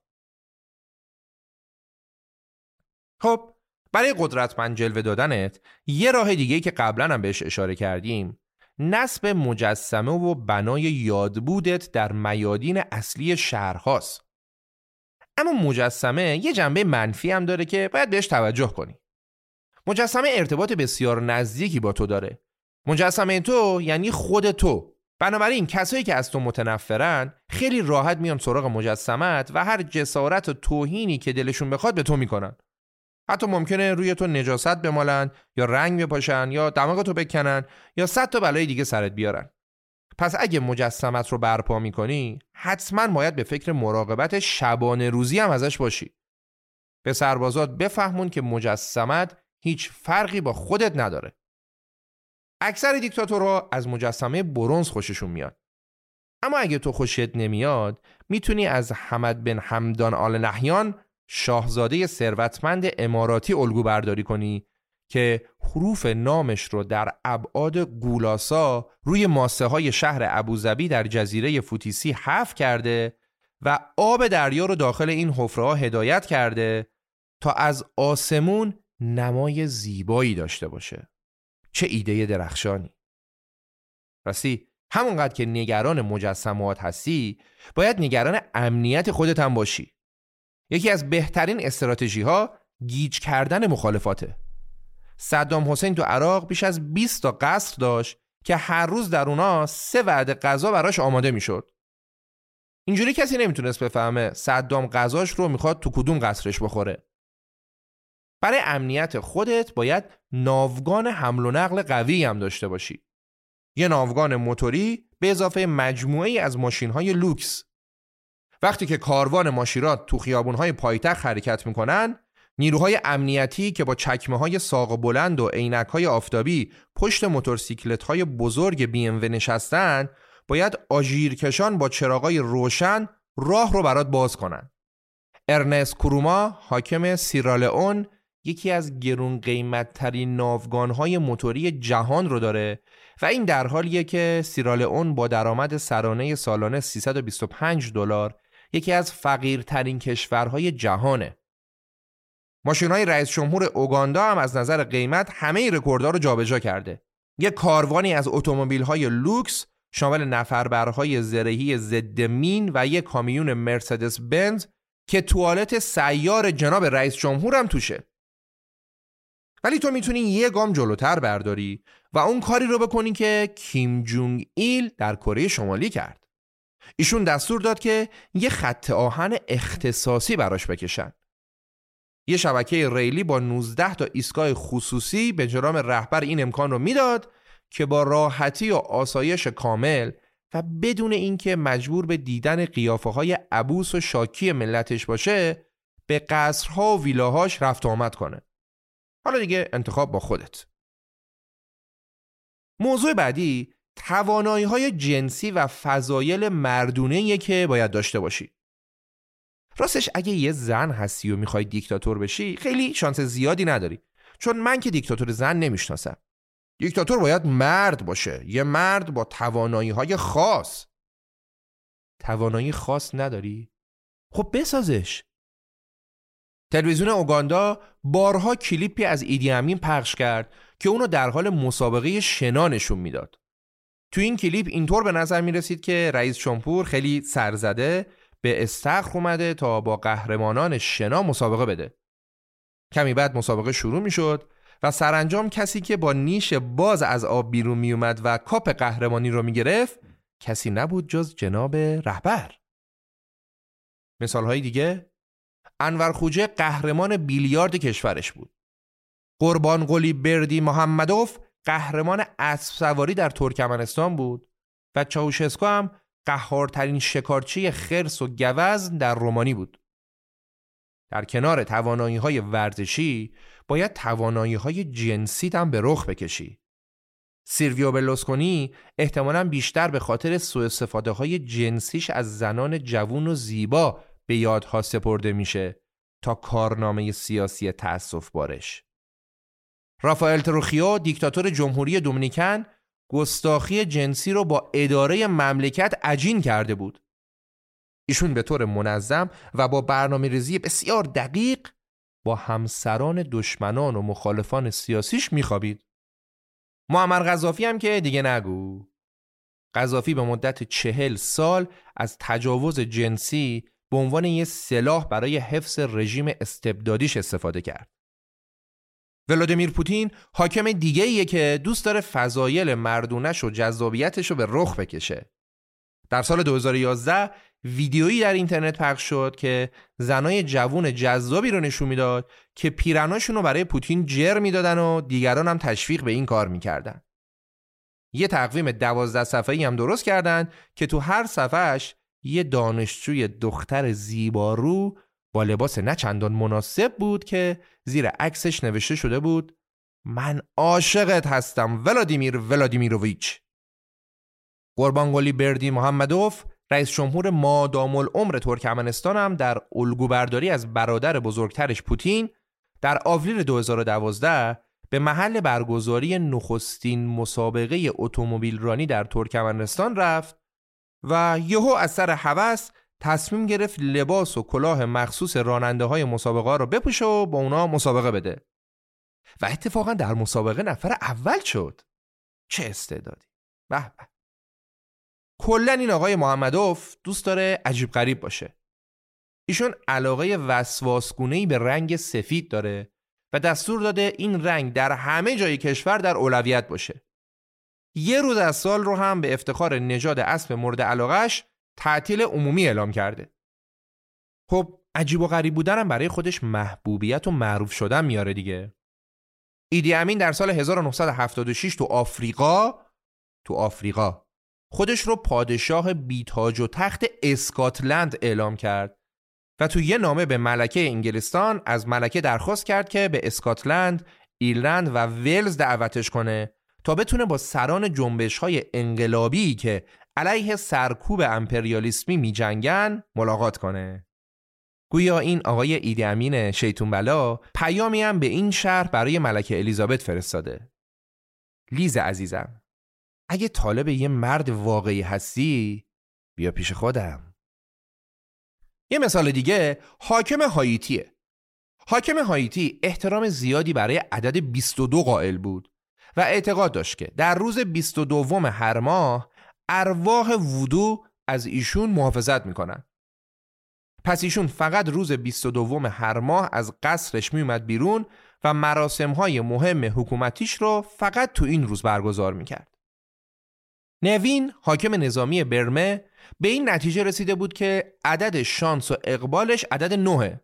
خب برای قدرتمند جلوه دادنت یه راه دیگه که قبلا هم بهش اشاره کردیم. نصب مجسمه و بنای یادبودت در میادین اصلی شهرهاست. اما مجسمه یه جنبه منفی هم داره که باید بهش توجه کنی. مجسمه ارتباط بسیار نزدیکی با تو داره. مجسمه تو یعنی خود تو. بنابراین کسایی که از تو متنفرن خیلی راحت میان سراغ مجسمت و هر جسارت و توهینی که دلشون بخواد به تو می‌کنن. حتی ممکنه روی تو نجاست بمالن یا رنگ بپاشن یا دماغتو بکنن یا صد تا بلای دیگه سرت بیارن. پس اگه مجسمت رو برپا می‌کنی حتما باید به فکر مراقبت شبانه روزی هم ازش باشی. به سربازات بفهمون که مجسمت هیچ فرقی با خودت نداره. اکثر دیکتاتورها از مجسمه برونز خوششون میاد اما اگه تو خوشت نمیاد می‌تونی از حمد بن حمدان آل نحیان شاهزاده ثروتمند اماراتی الگو برداری کنی که حروف نامش رو در ابعاد گولاسا روی ماسه های شهر ابوظبی در جزیره فوتیسی حف کرده و آب دریا رو داخل این حفره ها هدایت کرده تا از آسمون نمای زیبایی داشته باشه. چه ایده درخشانی! راستی همونقدر که نگران مجسمات هستی باید نگران امنیت خودت هم باشی. یکی از بهترین استراتژی ها گیج کردن مخالفاته. صدام حسین تو عراق بیش از 20 تا قصر داشت که هر روز در اونا سه وعده غذا براش آماده می‌شد. اینجوری کسی نمی‌تونست بفهمه صدام غذاش رو می‌خواد تو کدوم قصرش بخوره. برای امنیت خودت باید ناوگان حمل و نقل قوی هم داشته باشی. یه ناوگان موتوری به اضافه مجموعه از ماشین های لوکس وقتی که کاروان ماشیرات تو خیابون های پایتخت حرکت می‌کنن نیروهای امنیتی که با چکمه های ساق بلند و عینک های آفتابی پشت موتورسیکلت های بزرگ بی ام نشستن باید آژیرکشان با چراغای روشن راه رو برات باز کنن. ارنست کروما حاکم سیرالئون یکی از گرون قیمت ترین ناوگان های موتوری جهان رو داره و این در حالیه که سیرالئون با درآمد سرانه سالانه 325 دلار یکی از فقیرترین کشورهای جهانه. ماشین های رئیس جمهور اوگاندا هم از نظر قیمت همه رکوردها رو جابجا کرده. یک کاروانی از اتومبیل های لوکس شامل نفربرهای زرهی ضد مین و یک کامیون مرسدس بنز که توالت سیار جناب رئیس جمهور هم توشه. ولی تو می‌تونی یه گام جلوتر برداری و اون کاری رو بکنی که کیم جونگ ایل در کره شمالی کرد. ایشون دستور داد که یه خط آهن اختصاصی براش بکشن. یه شبکه ریلی با 19 تا ایستگاه خصوصی به جرام رهبر این امکان رو می‌داد که با راحتی و آسایش کامل و بدون اینکه مجبور به دیدن قیافه های عبوس و شاکی ملتش باشه به قصرها و ویلاهاش رفت آمد کنه. حالا دیگه انتخاب با خودت. موضوع بعدی توانایی های جنسی و فضایل مردونه که باید داشته باشی. راستش اگه یه زن هستی و می‌خوای دیکتاتور بشی خیلی شانس زیادی نداری چون من که دیکتاتور زن نمی‌شناسم دیکتاتور باید مرد باشه یه مرد با توانایی های خاص توانایی خاص نداری؟ خب بسازش تلویزیون اوگاندا بارها کلیپی از ایدی امین پخش کرد که اونو در حال مسابقه شنا نشون می‌داد. تو این کلیپ اینطور به نظر می رسید که رئیس جمهور خیلی سرزده به استخر اومده تا با قهرمانان شنا مسابقه بده. کمی بعد مسابقه شروع می شد و سرانجام کسی که با نیش باز از آب بیرون می اومد و کاپ قهرمانی رو می گرفت کسی نبود جز جناب رهبر. مثال های دیگه انور خوجه قهرمان بیلیارد کشورش بود. قربان قلی بردی محمدوف قهرمان اسب سواری در ترکمنستان بود و چاوشسکو هم قهارترین شکارچی خرس و گوزن در رومانی بود. در کنار توانایی های ورزشی باید توانایی های جنسی هم به رخ بکشی. سیرویو بلوسکونی احتمالا بیشتر به خاطر سوء استفاده های جنسیش از زنان جوون و زیبا به یادها سپرده میشه تا کارنامه سیاسی تأصف بارش. رافائل تروخیو دیکتاتور جمهوری دومینیکن گستاخی جنسی رو با اداره مملکت عجین کرده بود. ایشون به طور منظم و با برنامه ریزی بسیار دقیق با همسران دشمنان و مخالفان سیاسیش میخوابید. معمر غذافی هم که دیگه نگو. قذافی به مدت چهل سال از تجاوز جنسی به عنوان یه سلاح برای حفظ رژیم استبدادیش استفاده کرد. ولادیمیر پوتین حاکم دیگه ایه که دوست داره فضایل مردونش و جذابیتش رو به رخ بکشه. در سال 2011 ویدیویی در اینترنت پخش شد که زنای جوون جذابی رو نشون می‌داد که پیرناشون رو برای پوتین جر می‌دادن و دیگران هم تشویق به این کار می‌کردن. یه تقویم دوازده صفحه‌ای هم درست کردن که تو هر صفحهش یه دانشجوی دختر زیبارو با لباس نه چندان مناسب بود که زیر عکسش نوشته شده بود من عاشقت هستم ولادیمیر ولادیمیروویچ قربانگلی بردی محمدوف رئیس جمهور مادام العمر ترکمنستان هم در الگو برداری از برادر بزرگترش پوتین در آوریل 2012 به محل برگزاری نخستین مسابقه اتومبیل رانی در ترکمنستان رفت و یهو از سر هوس تصمیم گرفت لباس و کلاه مخصوص راننده های مسابقه رو بپوشه و با اونا مسابقه بده. و اتفاقا در مسابقه نفر اول شد. چه استعدادی. به به. کلا این آقای محمدوف دوست داره عجیب غریب باشه. ایشون علاقه وسواسگونهی به رنگ سفید داره و دستور داده این رنگ در همه جای کشور در اولویت باشه. یه روز از سال رو هم به افتخار نژاد اسب مورد علاقش تعطیل عمومی اعلام کرده. خب عجیب و غریب بودنم برای خودش محبوبیت و معروف شدن میاره دیگه. ایدی امین در سال 1976 تو آفریقا تو آفریقا خودش رو پادشاه بیتاج و تخت اسکاتلند اعلام کرد و تو یه نامه به ملکه انگلستان از ملکه درخواست کرد که به اسکاتلند، ایرلند و ولز دعوتش کنه تا بتونه با سران جنبش های انقلابی که علیه سرکوب امپریالیسمی می جنگن ملاقات کنه. گویا این آقای ایدی امین شیطون بلا پیامی هم به این شهر برای ملکه الیزابت فرستاده. لیز عزیزم اگه طالب یه مرد واقعی هستی بیا پیش خودم. یه مثال دیگه حاکم هاییتیه. حاکم هاییتی احترام زیادی برای عدد 22 قائل بود و اعتقاد داشت که در روز 22 هر ماه ارواح وودو از ایشون محافظت می‌کنن. پس ایشون فقط روز 22 هر ماه از قصرش میومد بیرون و مراسم های مهم حکومتیش رو فقط تو این روز برگزار می‌کرد. نوین حاکم نظامی برمه به این نتیجه رسیده بود که عدد شانس و اقبالش عدد نهه.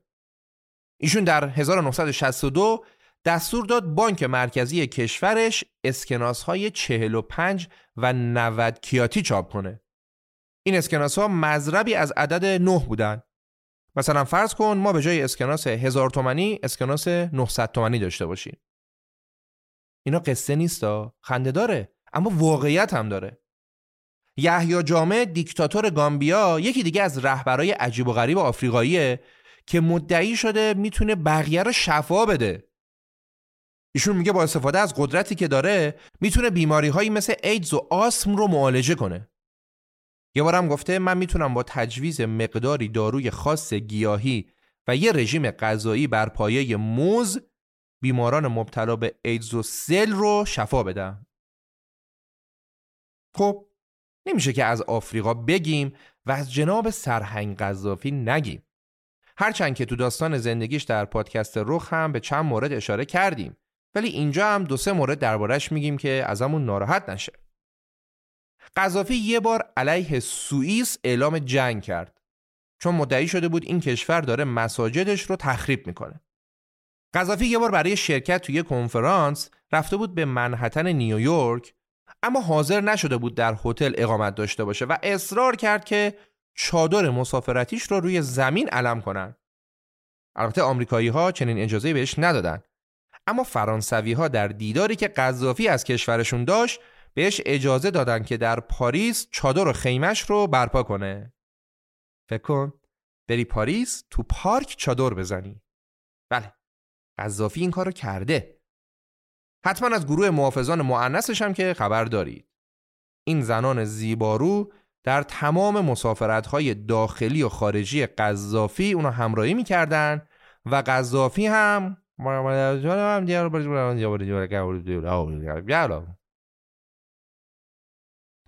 ایشون در 1962 دستور داد بانک مرکزی کشورش اسکناس های 45 و 90 کیاتی چاپ کنه. این اسکناس ها مذربی از عدد 9 بودن. مثلا فرض کن ما به جای اسکناس 1000 تومانی اسکناس 900 تومانی داشته باشیم. اینا قصه نیستا خنده داره اما واقعیت هم داره. یحیی جامع دیکتاتور گامبیا یکی دیگه از رهبرای عجیب و غریب آفریقاییه که مدعی شده می‌تونه بقیه رو شفا بده ایشون میگه با استفاده از قدرتی که داره می‌تونه بیماری هایی مثل ایدز و آسم رو معالجه کنه. یه بارم گفته من می‌تونم با تجویز مقداری داروی خاص گیاهی و یه رژیم غذایی بر پایه موز بیماران مبتلا به ایدز و سل رو شفا بدم. خب نمیشه که از آفریقا بگیم و از جناب سرهنگ قذافی نگیم. هرچند که تو داستان زندگیش در پادکست رخ هم به چند مورد اشاره کردیم. ولی اینجا هم دو سه مورد دربارش میگیم که ازمون ناراحت نشه قذافی یه بار علیه سوئیس اعلام جنگ کرد چون مدعی شده بود این کشور داره مساجدش رو تخریب می‌کنه قذافی یه بار برای شرکت توی کنفرانس رفته بود به منحتن نیویورک اما حاضر نشده بود در هتل اقامت داشته باشه و اصرار کرد که چادر مسافرتیش رو روی زمین علم کنن. البته آمریکایی ها چنین اجازه بهش ندادن. اما فرانسوی ها در دیداری که قذافی از کشورشون داشت بهش اجازه دادن که در پاریس چادر و خیمش رو برپا کنه. فکر کن بری پاریس تو پارک چادر بزنی. بله قذافی این کارو کرده. حتما از گروه محافظان معنسش هم که خبر دارید. این زنان زیبارو در تمام مسافرت های داخلی و خارجی قذافی اونو همراهی می‌کردن و قذافی هم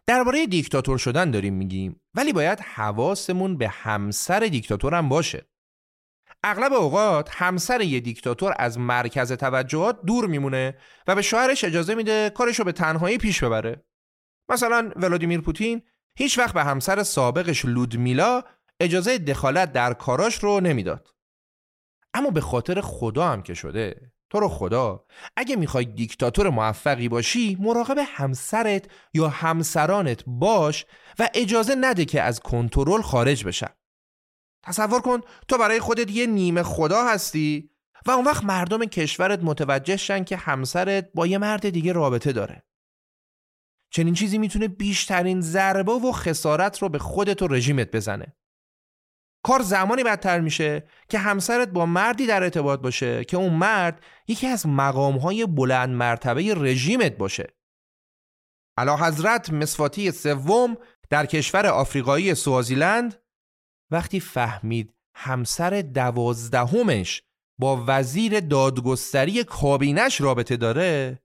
درباره دیکتاتور شدن داریم میگیم ولی باید حواسمون به همسر دیکتاتور هم باشه اغلب اوقات همسر یه دیکتاتور از مرکز توجهات دور میمونه و به شوهرش اجازه میده کارشو به تنهایی پیش ببره. مثلا ولادیمیر پوتین هیچ وقت به همسر سابقش لودمیلا اجازه دخالت در کاراش رو نمی‌داد. اما به خاطر خدا هم که شده. تو رو خدا اگه می‌خوای دیکتاتور موفقی باشی مراقب همسرت یا همسرانت باش و اجازه نده که از کنترل خارج بشن. تصور کن تو برای خودت یه نیمه خدا هستی و اون وقت مردم کشورت متوجه شن که همسرت با یه مرد دیگه رابطه داره. چنین چیزی می‌تونه بیشترین ضربه و خسارت رو به خودت و رژیمت بزنه. کار زمانی بدتر میشه که همسرت با مردی در ارتباط باشه که اون مرد یکی از مقامهای بلند مرتبه رژیمت باشه. علا حضرت مسواتی سوم در کشور آفریقایی سوازیلند وقتی فهمید همسر دوازدهمش با وزیر دادگستری کابینش رابطه داره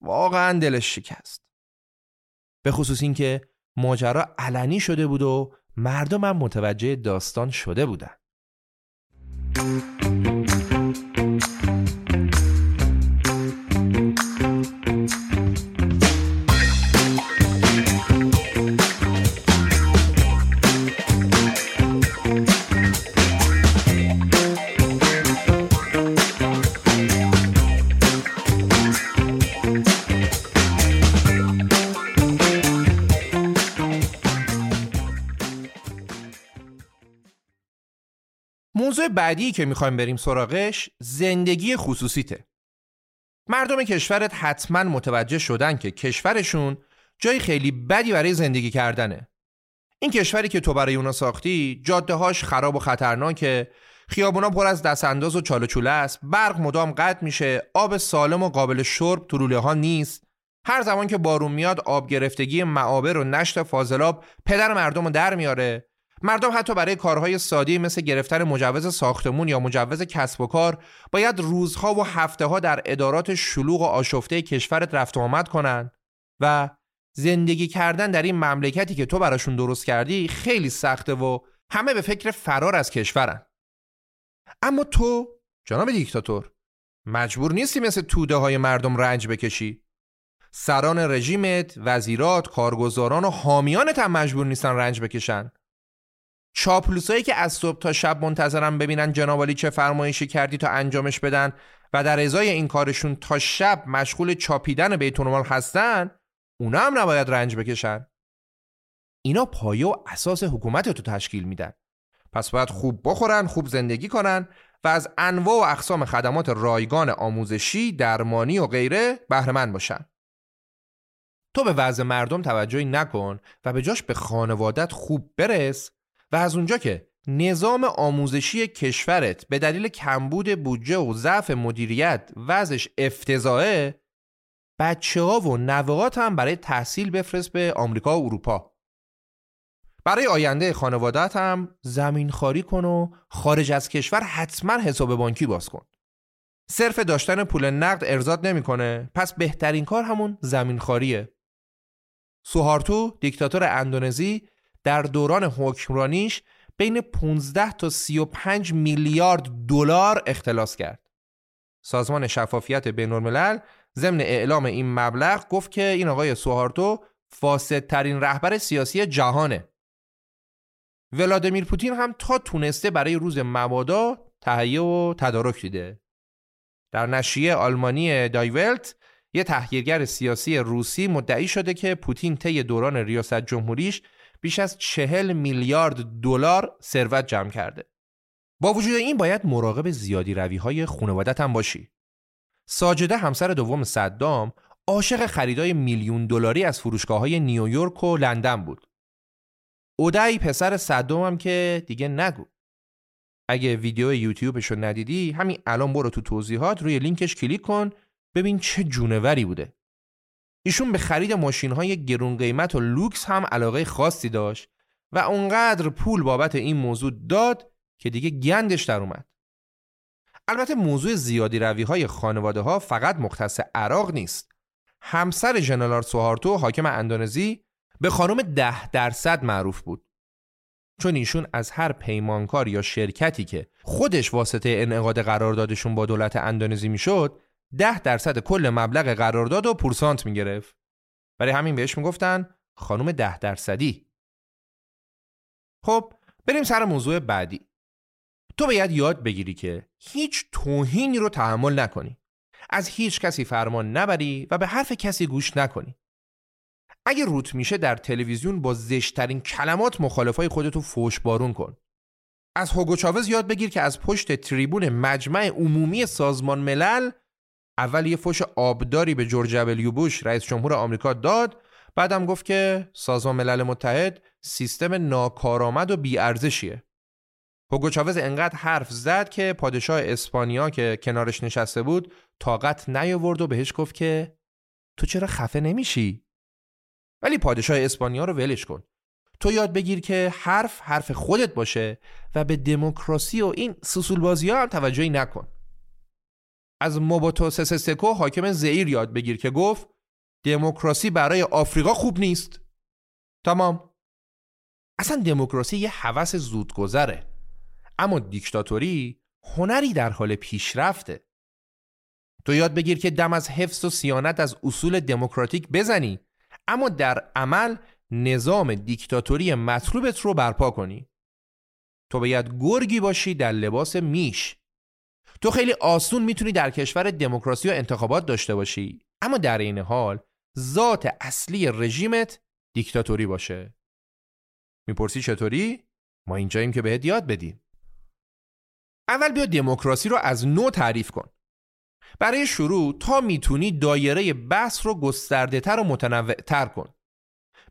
واقعا دلش شکست. به خصوص اینکه ماجرا علنی شده بود و مردم هم متوجه داستان شده بودن. بعدی که می‌خوایم بریم سراغش زندگی خصوصیته. مردم کشورت حتما متوجه شدن که کشورشون جای خیلی بدی برای زندگی کردنه. این کشوری که تو برای اونا ساختی جاده هاش خراب و خطرناکه خیابونا پر از دستانداز و چاله چوله است برق مدام قطع میشه آب سالم و قابل شرب تو ها نیست هر زمان که بارون میاد آب گرفتگی معابر و نشت فاضلاب پدر مردم رو در میاره مردم حتی برای کارهای سادی مثل گرفتن مجوز ساختمون یا مجوز کسب و کار باید روزها و هفته ها در ادارات شلوغ و آشفته کشورت رفت و آمد کنن و زندگی کردن در این مملکتی که تو براشون درست کردی خیلی سخته و همه به فکر فرار از کشورن. اما تو جناب دیکتاتور مجبور نیستی مثل توده های مردم رنج بکشی. سران رژیمت، وزیرات، کارگزاران و حامیانت هم مجبور نیستن رنج بکشن. چاپلوسایی که از صبح تا شب منتظرم ببینن جنابالی چه فرمایشی کردی تا انجامش بدن و در ازای این کارشون تا شب مشغول چاپیدن بیتونمال هستن اونا هم نباید رنج بکشن. اینا پایه و اساس حکومت تو تشکیل میدن. پس باید خوب بخورن خوب زندگی کنن و از انواع و اقسام خدمات رایگان آموزشی درمانی و غیره بهرهمند باشن. تو به وضع مردم توجهی نکن و به جاش به خانوادت خوب برس و از اونجا که نظام آموزشی کشورت به دلیل کمبود بودجه و ضعف مدیریت وضعش افتضاحه بچه ها و نوهات هم برای تحصیل بفرست به آمریکا و اروپا. برای آینده خانوادت هم زمین خاری کن و خارج از کشور حتما حساب بانکی باز کن. صرف داشتن پول نقد ارزاد نمی‌کنه. پس بهترین کار همون زمین خاریه سوهارتو دیکتاتور اندونزی در دوران حکمرانیش بین 15 تا 35 میلیارد دلار اختلاس کرد. سازمان شفافیت بین الملل ضمن اعلام این مبلغ گفت که این آقای سوهارتو فاسدترین رهبر سیاسی جهانه. ولادیمیر پوتین هم تا تونسته برای روز مبادا تهیه و تدارک دیده. در نشریه آلمانی دایولت یه تحقیرگر سیاسی روسی مدعی شده که پوتین طی دوران ریاست جمهوریش بیش از چهل میلیارد دلار ثروت جمع کرده. با وجود این باید مراقب زیادی روی های خانوادت هم باشی. ساجده همسر دوم صدام عاشق خریدای میلیون دلاری از فروشگاه های نیویورک و لندن بود. اودعی پسر صدام هم که دیگه نگو. اگه ویدیو یوتیوبش رو ندیدی همین الان برو تو توضیحات روی لینکش کلیک کن ببین چه جونوری بوده. ایشون به خرید ماشین های گرون قیمت و لوکس هم علاقه خاصی داشت و اونقدر پول بابت این موضوع داد که دیگه گندش در اومد. البته موضوع زیاده‌روی های خانواده ها فقط مختص عراق نیست. همسر جنرال سوهارتو حاکم اندونزی به خانم ده درصد معروف بود. چون ایشون از هر پیمانکار یا شرکتی که خودش واسطه انعقاد قراردادشون با دولت اندونزی می‌شد ده درصد کل مبلغ قرارداد و پورسانت می‌گرفت. برای همین بهش می‌گفتن خانم ده درصدی. خب بریم سر موضوع بعدی. تو باید یاد بگیری که هیچ توهینی رو تحمل نکنی. از هیچ کسی فرمان نبری و به حرف کسی گوش نکنی. اگه روت میشه در تلویزیون با زشترین کلمات مخالفای خودتو فوش بارون کن. از هوگو چاوز یاد بگیر که از پشت تریبون مجمع عمومی سازمان ملل اول یه فوش آبداری به جورج دبلیو بوش رئیس جمهور آمریکا داد بعدم گفت که سازمان ملل متحد سیستم ناکارآمد و بیارزشیه هوگو چاوز انقدر حرف زد که پادشاه اسپانیا که کنارش نشسته بود طاقت نیاورد و بهش گفت که تو چرا خفه نمیشی؟ ولی پادشاه اسپانیا رو ولش کن. تو یاد بگیر که حرف حرف خودت باشه و به دموکراسی و این سوسول بازی ها هم توجهی نکن. از موبوتو سسسکو حاکم زئیر یاد بگیر که گفت دموکراسی برای آفریقا خوب نیست. تمام. اصلا دموکراسی یه هوس زودگذره. اما دیکتاتوری هنری در حال پیشرفته. تو یاد بگیر که دم از حفظ و سیانت از اصول دموکراتیک بزنی اما در عمل نظام دیکتاتوری مطلوبت رو برپا کنی تو باید گرگی باشی در لباس میش تو خیلی آسون می‌تونی در کشور دموکراسی و انتخابات داشته باشی. اما در این حال ذات اصلی رژیمت دیکتاتوری باشه. می‌پرسی چطوری؟ ما اینجاییم که بهت یاد بدیم. اول بیا دموکراسی رو از نو تعریف کن. برای شروع تا می‌تونی دایره بحث رو گسترده تر و متنوع تر کن.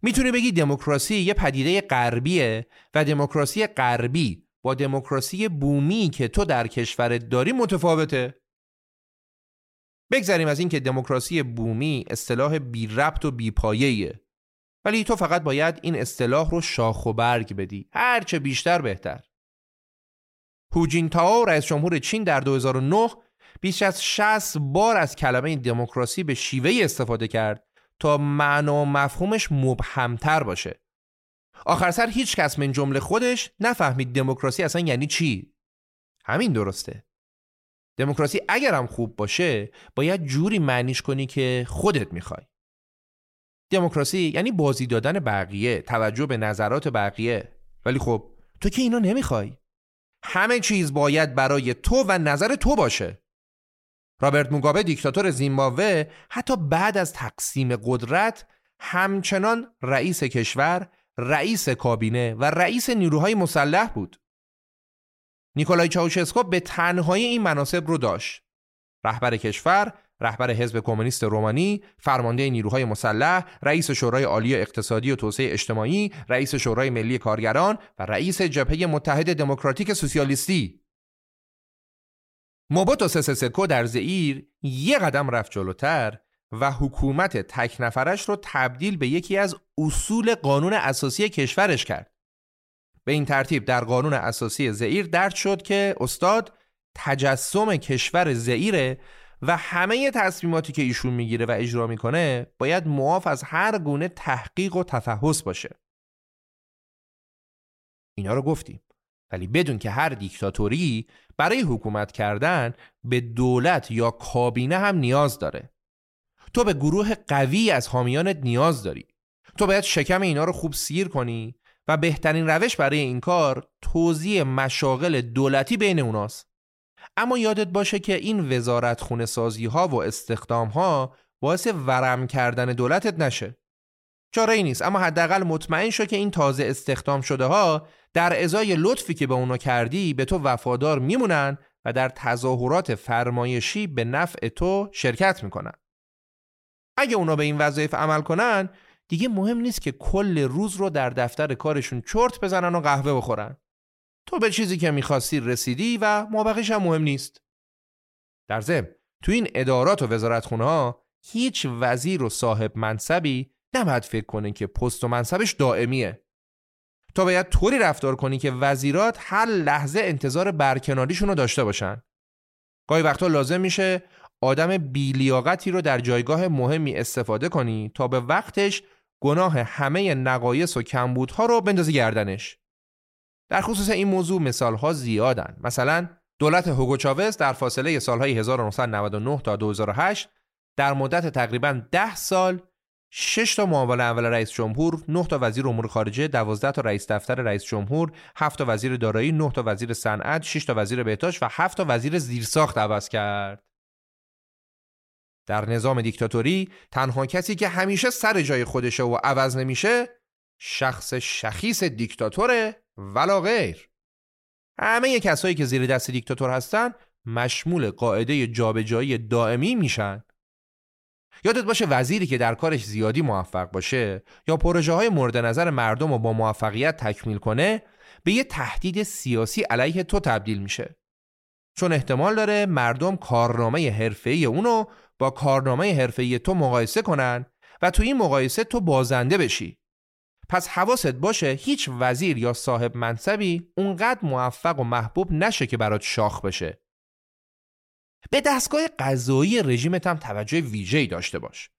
می‌تونی بگی دموکراسی یه پدیده غربیه و دموکراسی غربی با دموکراسی بومی که تو در کشورت داری متفاوته. بگذریم از اینکه دموکراسی بومی اصطلاح بی ربط و بی پایه‌ایه. ولی تو فقط باید این اصطلاح رو شاخ و برگ بدی. هرچه بیشتر بهتر. هوجین تاو رئیس جمهور چین در 2009 بیش از 60 بار از کلمه دموکراسی به شیوه استفاده کرد تا معنا و مفهومش مبهمتر باشه. آخر سر هیچ کس من جمله خودش نفهمید دموکراسی اصلا یعنی چی. همین درسته. دموکراسی اگرم خوب باشه باید جوری معنیش کنی که خودت می‌خوای. دموکراسی یعنی بازی دادن بقیه توجه به نظرات بقیه. ولی خب تو که اینو نمی‌خوای. همه چیز باید برای تو و نظر تو باشه. رابرت موگابه دیکتاتور زیمبابوه حتی بعد از تقسیم قدرت همچنان رئیس کشور، رئیس کابینه و رئیس نیروهای مسلح بود. نیکولای چاوشسکو به تنهایی این مناسب رو داشت. رهبر کشور، رهبر حزب کمونیست رومانی، فرمانده نیروهای مسلح، رئیس شورای عالی اقتصادی و توسعه اجتماعی، رئیس شورای ملی کارگران و رئیس جبهه متحد دموکراتیک سوسیالیستی. موبوتو سسسکو در زئیر یه قدم رفت جلوتر و حکومت تک نفرش رو تبدیل به یکی از اصول قانون اساسی کشورش کرد. به این ترتیب در قانون اساسی زئیر درد شد که استاد تجسم کشور زئیره و همه تصمیماتی که ایشون می‌گیره و اجرا می‌کنه باید معاف از هر گونه تحقیق و تفحص باشه. اینا رو گفتیم. ولی بدون که هر دیکتاتوری برای حکومت کردن به دولت یا کابینه هم نیاز داره تو به گروه قوی از حامیانت نیاز داری. تو باید شکم اینا رو خوب سیر کنی و بهترین روش برای این کار توزیع مشاغل دولتی بین اوناست. اما یادت باشه که این وزارت خونه سازی ها و استخدام ها باعث ورم کردن دولتت نشه. چاره ای نیست اما حداقل مطمئن شو که این تازه استخدام شده ها در ازای لطفی که به اونا کردی به تو وفادار میمونن و در تظاهرات فرمایشی به نفع تو شرکت می‌کنن. اگه اونا به این وظایف عمل کنن دیگه مهم نیست که کل روز رو در دفتر کارشون چرت بزنن و قهوه بخورن. تو به چیزی که می‌خواستی رسیدی و مابقیش هم مهم نیست. در ضمن تو این ادارات و وزارتخونه ها هیچ وزیر و صاحب منصبی نباید فکر کنه که پست و منصبش دائمیه. تو باید طوری رفتار کنی که وزیرات هر لحظه انتظار برکناریشون رو داشته باشن. گاهی وقتا لازم میشه آدم بیلیاقتی رو در جایگاه مهمی استفاده کنی تا به وقتش گناه همه نقایص و کمبودها رو بندازی گردنش در خصوص این موضوع مثالها زیادن مثلا دولت هوگو چاوز در فاصله سالهای 1999 تا 2008 در مدت تقریبا 10 سال 6 تا معاون اول رئیس جمهور، 9 تا وزیر امور خارجه، 12 تا رئیس دفتر رئیس جمهور، 7 تا وزیر دارایی، 9 تا وزیر صنعت، 6 تا وزیر بهداشت و 7 تا وزیر زیرساخت عوض کرد. در نظام دیکتاتوری تنها کسی که همیشه سر جای خودشه و عوض نمیشه شخص شخیص دیکتاتوره ولا غیر. همه کسایی که زیر دست دیکتاتور هستن مشمول قاعده جابجایی دائمی میشن یادت باشه وزیری که در کارش زیادی موفق باشه یا پروژه های مورد نظر مردم رو با موفقیت تکمیل کنه به یه تهدید سیاسی علیه تو تبدیل میشه چون احتمال داره مردم کارنامه حرفه‌ای اونو با کارنامه حرفه‌ای تو مقایسه کنن و تو این مقایسه تو بازنده بشی. پس حواست باشه هیچ وزیر یا صاحب منصبی اونقدر موفق و محبوب نشه که برات شاخ بشه. به دستگاه قضایی رژیمت هم توجه ویژه‌ای داشته باش.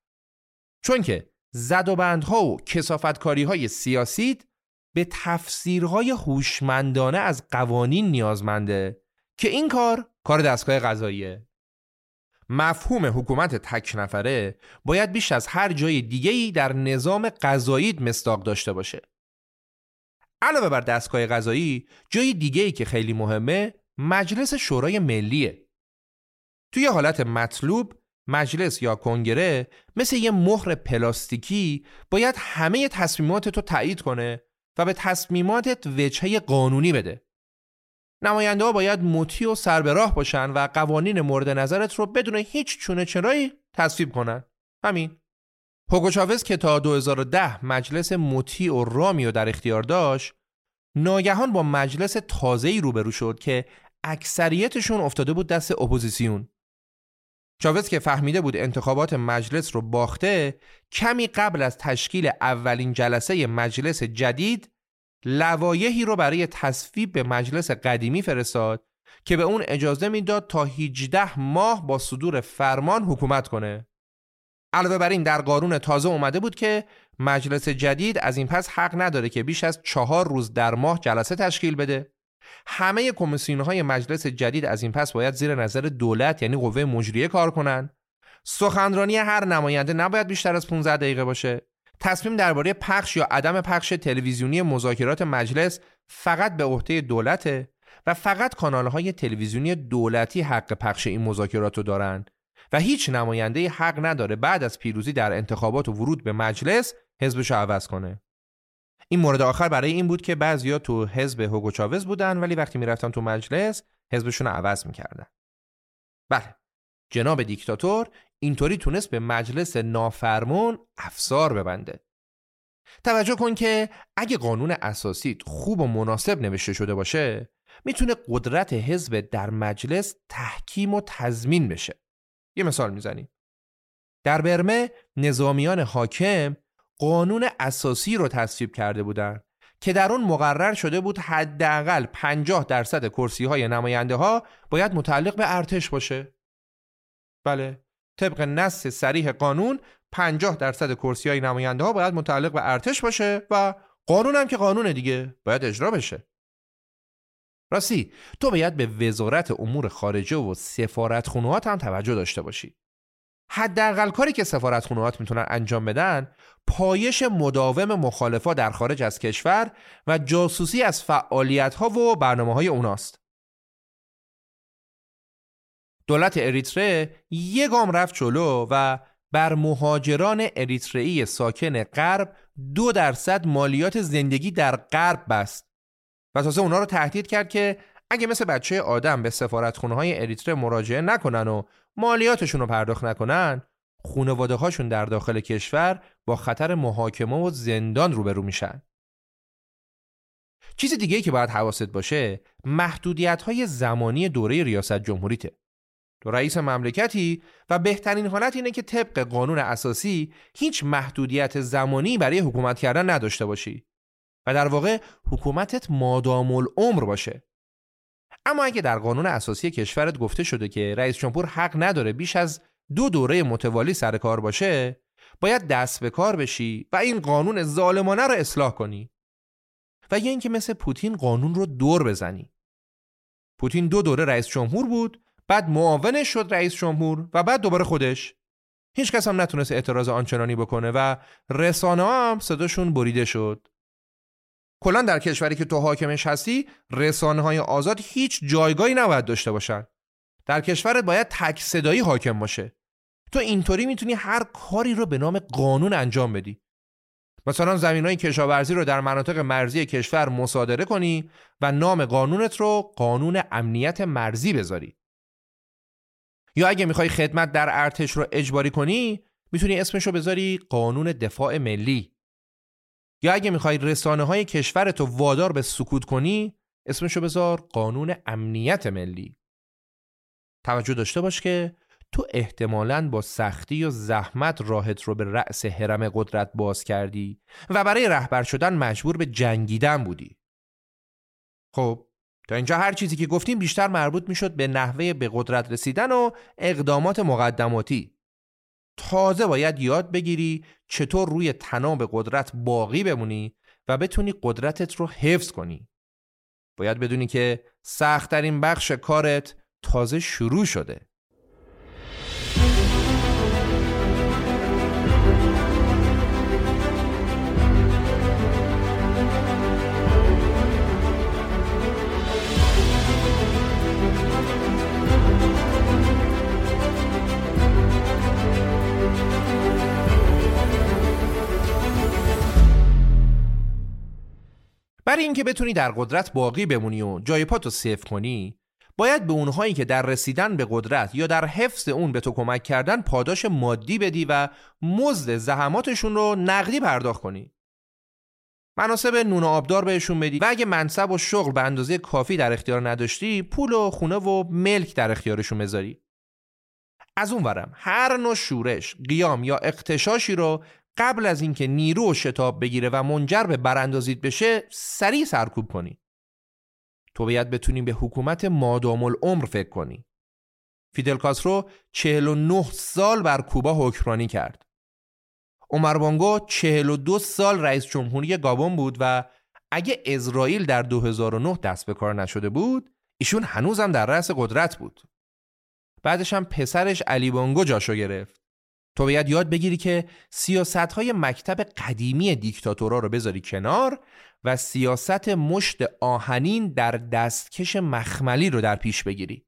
چون که زد و بندها و کسافتکاری های سیاسیت به تفسیرهای هوشمندانه از قوانین نیازمنده که این کار کار دستگاه قضاییه. مفهوم حکومت تک نفره باید بیش از هر جای دیگه‌ای در نظام قضایی مستاق داشته باشه. علاوه بر دستگاه قضایی، جای دیگه‌ای که خیلی مهمه مجلس شورای ملیه. توی حالت مطلوب مجلس یا کنگره مثل یه مهر پلاستیکی باید همه تصمیمات تو تایید کنه و به تصمیماتت وجهه قانونی بده. نماینده ها باید مطیع و سربراه باشن و قوانین مورد نظرت رو بدون هیچ چونه چرایی تصویب کنن. همین. هوگو چاوز که تا 2010 مجلس مطیع و رامی رو در اختیار داشت ناگهان با مجلس تازه‌ای روبرو شد که اکثریتشون افتاده بود دست اپوزیسیون. چاوز که فهمیده بود انتخابات مجلس رو باخته کمی قبل از تشکیل اولین جلسه مجلس جدید لوایحی رو برای تصویب به مجلس قدیمی فرستاد که به اون اجازه می‌داد تا 18 ماه با صدور فرمان حکومت کنه. علاوه بر این در قانون تازه اومده بود که مجلس جدید از این پس حق نداره که بیش از چهار روز در ماه جلسه تشکیل بده. همه کمیسیون های مجلس جدید از این پس باید زیر نظر دولت یعنی قوه مجریه کار کنن. سخنرانی هر نماینده نباید بیشتر از 15 دقیقه باشه. تصمیم درباره پخش یا عدم پخش تلویزیونی مذاکرات مجلس فقط به عهده دولته و فقط کانالهای تلویزیونی دولتی حق پخش این مذاکرات رو دارن و هیچ نماینده حق نداره بعد از پیروزی در انتخابات و ورود به مجلس حزبش رو عوض کنه. این مورد آخر برای این بود که بعضیا تو حزب هوگو چاوز بودن ولی وقتی می‌رفتن تو مجلس حزبشون رو عوض می‌کردن. بله جناب دیکتاتور اینطوری تونست به مجلس نافرمون افسار ببنده. توجه کن که اگه قانون اساسی خوب و مناسب نوشته شده باشه می‌تونه قدرت حزب در مجلس تحکیم و تضمین بشه. یه مثال می‌زنیم. در برمه نظامیان حاکم قانون اساسی رو تصویب کرده بودند که در اون مقرر شده بود حداقل 50 درصد کرسی های نماینده ها باید متعلق به ارتش باشه. بله. طبق نص سریح قانون 50 درصد کرسی های نماینده ها باید متعلق به ارتش باشه و قانون هم که قانون دیگه باید اجرا بشه. راستی تو باید به وزارت امور خارجه و سفارت خونوات هم توجه داشته باشی. حداقل کاری که سفارت خونوات می‌تونن انجام بدن پایش مداوم مخالفا در خارج از کشور و جاسوسی از فعالیت ها و برنامه های اوناست. دولت اریتره یک گام رفت جلو و بر مهاجران اریترئی ساکن غرب دو درصد مالیات زندگی در غرب بست. و تازه اونا رو تهدید کرد که اگه مثل بچه آدم به سفارتخونه های اریتره مراجعه نکنن و مالیاتشون رو پرداخت نکنن خونواده هاشون در داخل کشور با خطر محاکمه و زندان روبرو میشن. چیز دیگه که باید حواست باشه محدودیت های زمانی دوره ریاست جمهوریته تو رئیس مملکتی و بهترین حالت اینه که طبق قانون اساسی هیچ محدودیت زمانی برای حکومت کردن نداشته باشی و در واقع حکومتت مادام العمر باشه. اما اگه در قانون اساسی کشورت گفته شده که رئیس جمهور حق نداره بیش از دو دوره متوالی سر کار باشه باید دست به کار بشی و این قانون ظالمانه رو اصلاح کنی. و یا اینکه مثل پوتین قانون رو دور بزنی. پوتین دو دوره رئیس جمهور بود بعد معاونش شد رئیس جمهور و بعد دوباره خودش. هیچ کس هم نتونست اعتراض آنچنانی بکنه و رسانه هم صداشون بریده شد. کلا در کشوری که تو حاکمش هستی رسانه های آزاد هیچ جایگاهی نباید داشته باشن. در کشورت باید تک صدایی حاکم باشه. تو اینطوری می‌تونی هر کاری رو به نام قانون انجام بدی. مثلا زمین های کشاورزی رو در مناطق مرزی کشور مصادره کنی و نام قانونت رو قانون امنیت مرزی بذاری. یا اگه می‌خوای خدمت در ارتش رو اجباری کنی می‌تونی اسمش رو بذاری قانون دفاع ملی یا اگه می‌خوای رسانه های کشورتو وادار به سکوت کنی اسمشو بذار قانون امنیت ملی توجه داشته باش که تو احتمالاً با سختی و زحمت راهت رو به رأس حرم قدرت باز کردی و برای رهبر شدن مجبور به جنگیدن بودی. خب اینجا هر چیزی که گفتیم بیشتر مربوط می‌شد به نحوه به قدرت رسیدن و اقدامات مقدماتی. تازه باید یاد بگیری چطور روی تناب قدرت باقی بمونی و بتونی قدرتت رو حفظ کنی. باید بدونی که سختترین بخش کارت تازه شروع شده. برای اینکه بتونی در قدرت باقی بمونی و جای پاتو سیف کنی باید به اونهایی که در رسیدن به قدرت یا در حفظ اون به تو کمک کردن پاداش مادی بدی و مزد زحماتشون رو نقدی پرداخت کنی. مناسب نون آبدار بهشون بدی و اگه منصب و شغل به اندازه کافی در اختیار نداشتی پول و خونه و ملک در اختیارشون بذاری. از اون ورم هر نوع شورش، قیام یا اقتشاشی رو قبل از اینکه نیرو شتاب بگیره و منجر به براندازید بشه سریع سرکوب کنی. تو باید بتونی به حکومت مادام العمر فکر کنی. فیدل کاسترو 49 سال بر کوبا حکمرانی کرد. عمر بانگو 42 سال رئیس جمهوری گابون بود و اگه اسرائیل در 2009 دست به کار نشده بود ایشون هنوزم در رأس قدرت بود. بعدش هم پسرش علی بانگو جاشو گرفت. تو باید یاد بگیری که سیاست های مکتب قدیمی دیکتاتورا رو بذاری کنار و سیاست مشت آهنین در دستکش مخملی رو در پیش بگیری.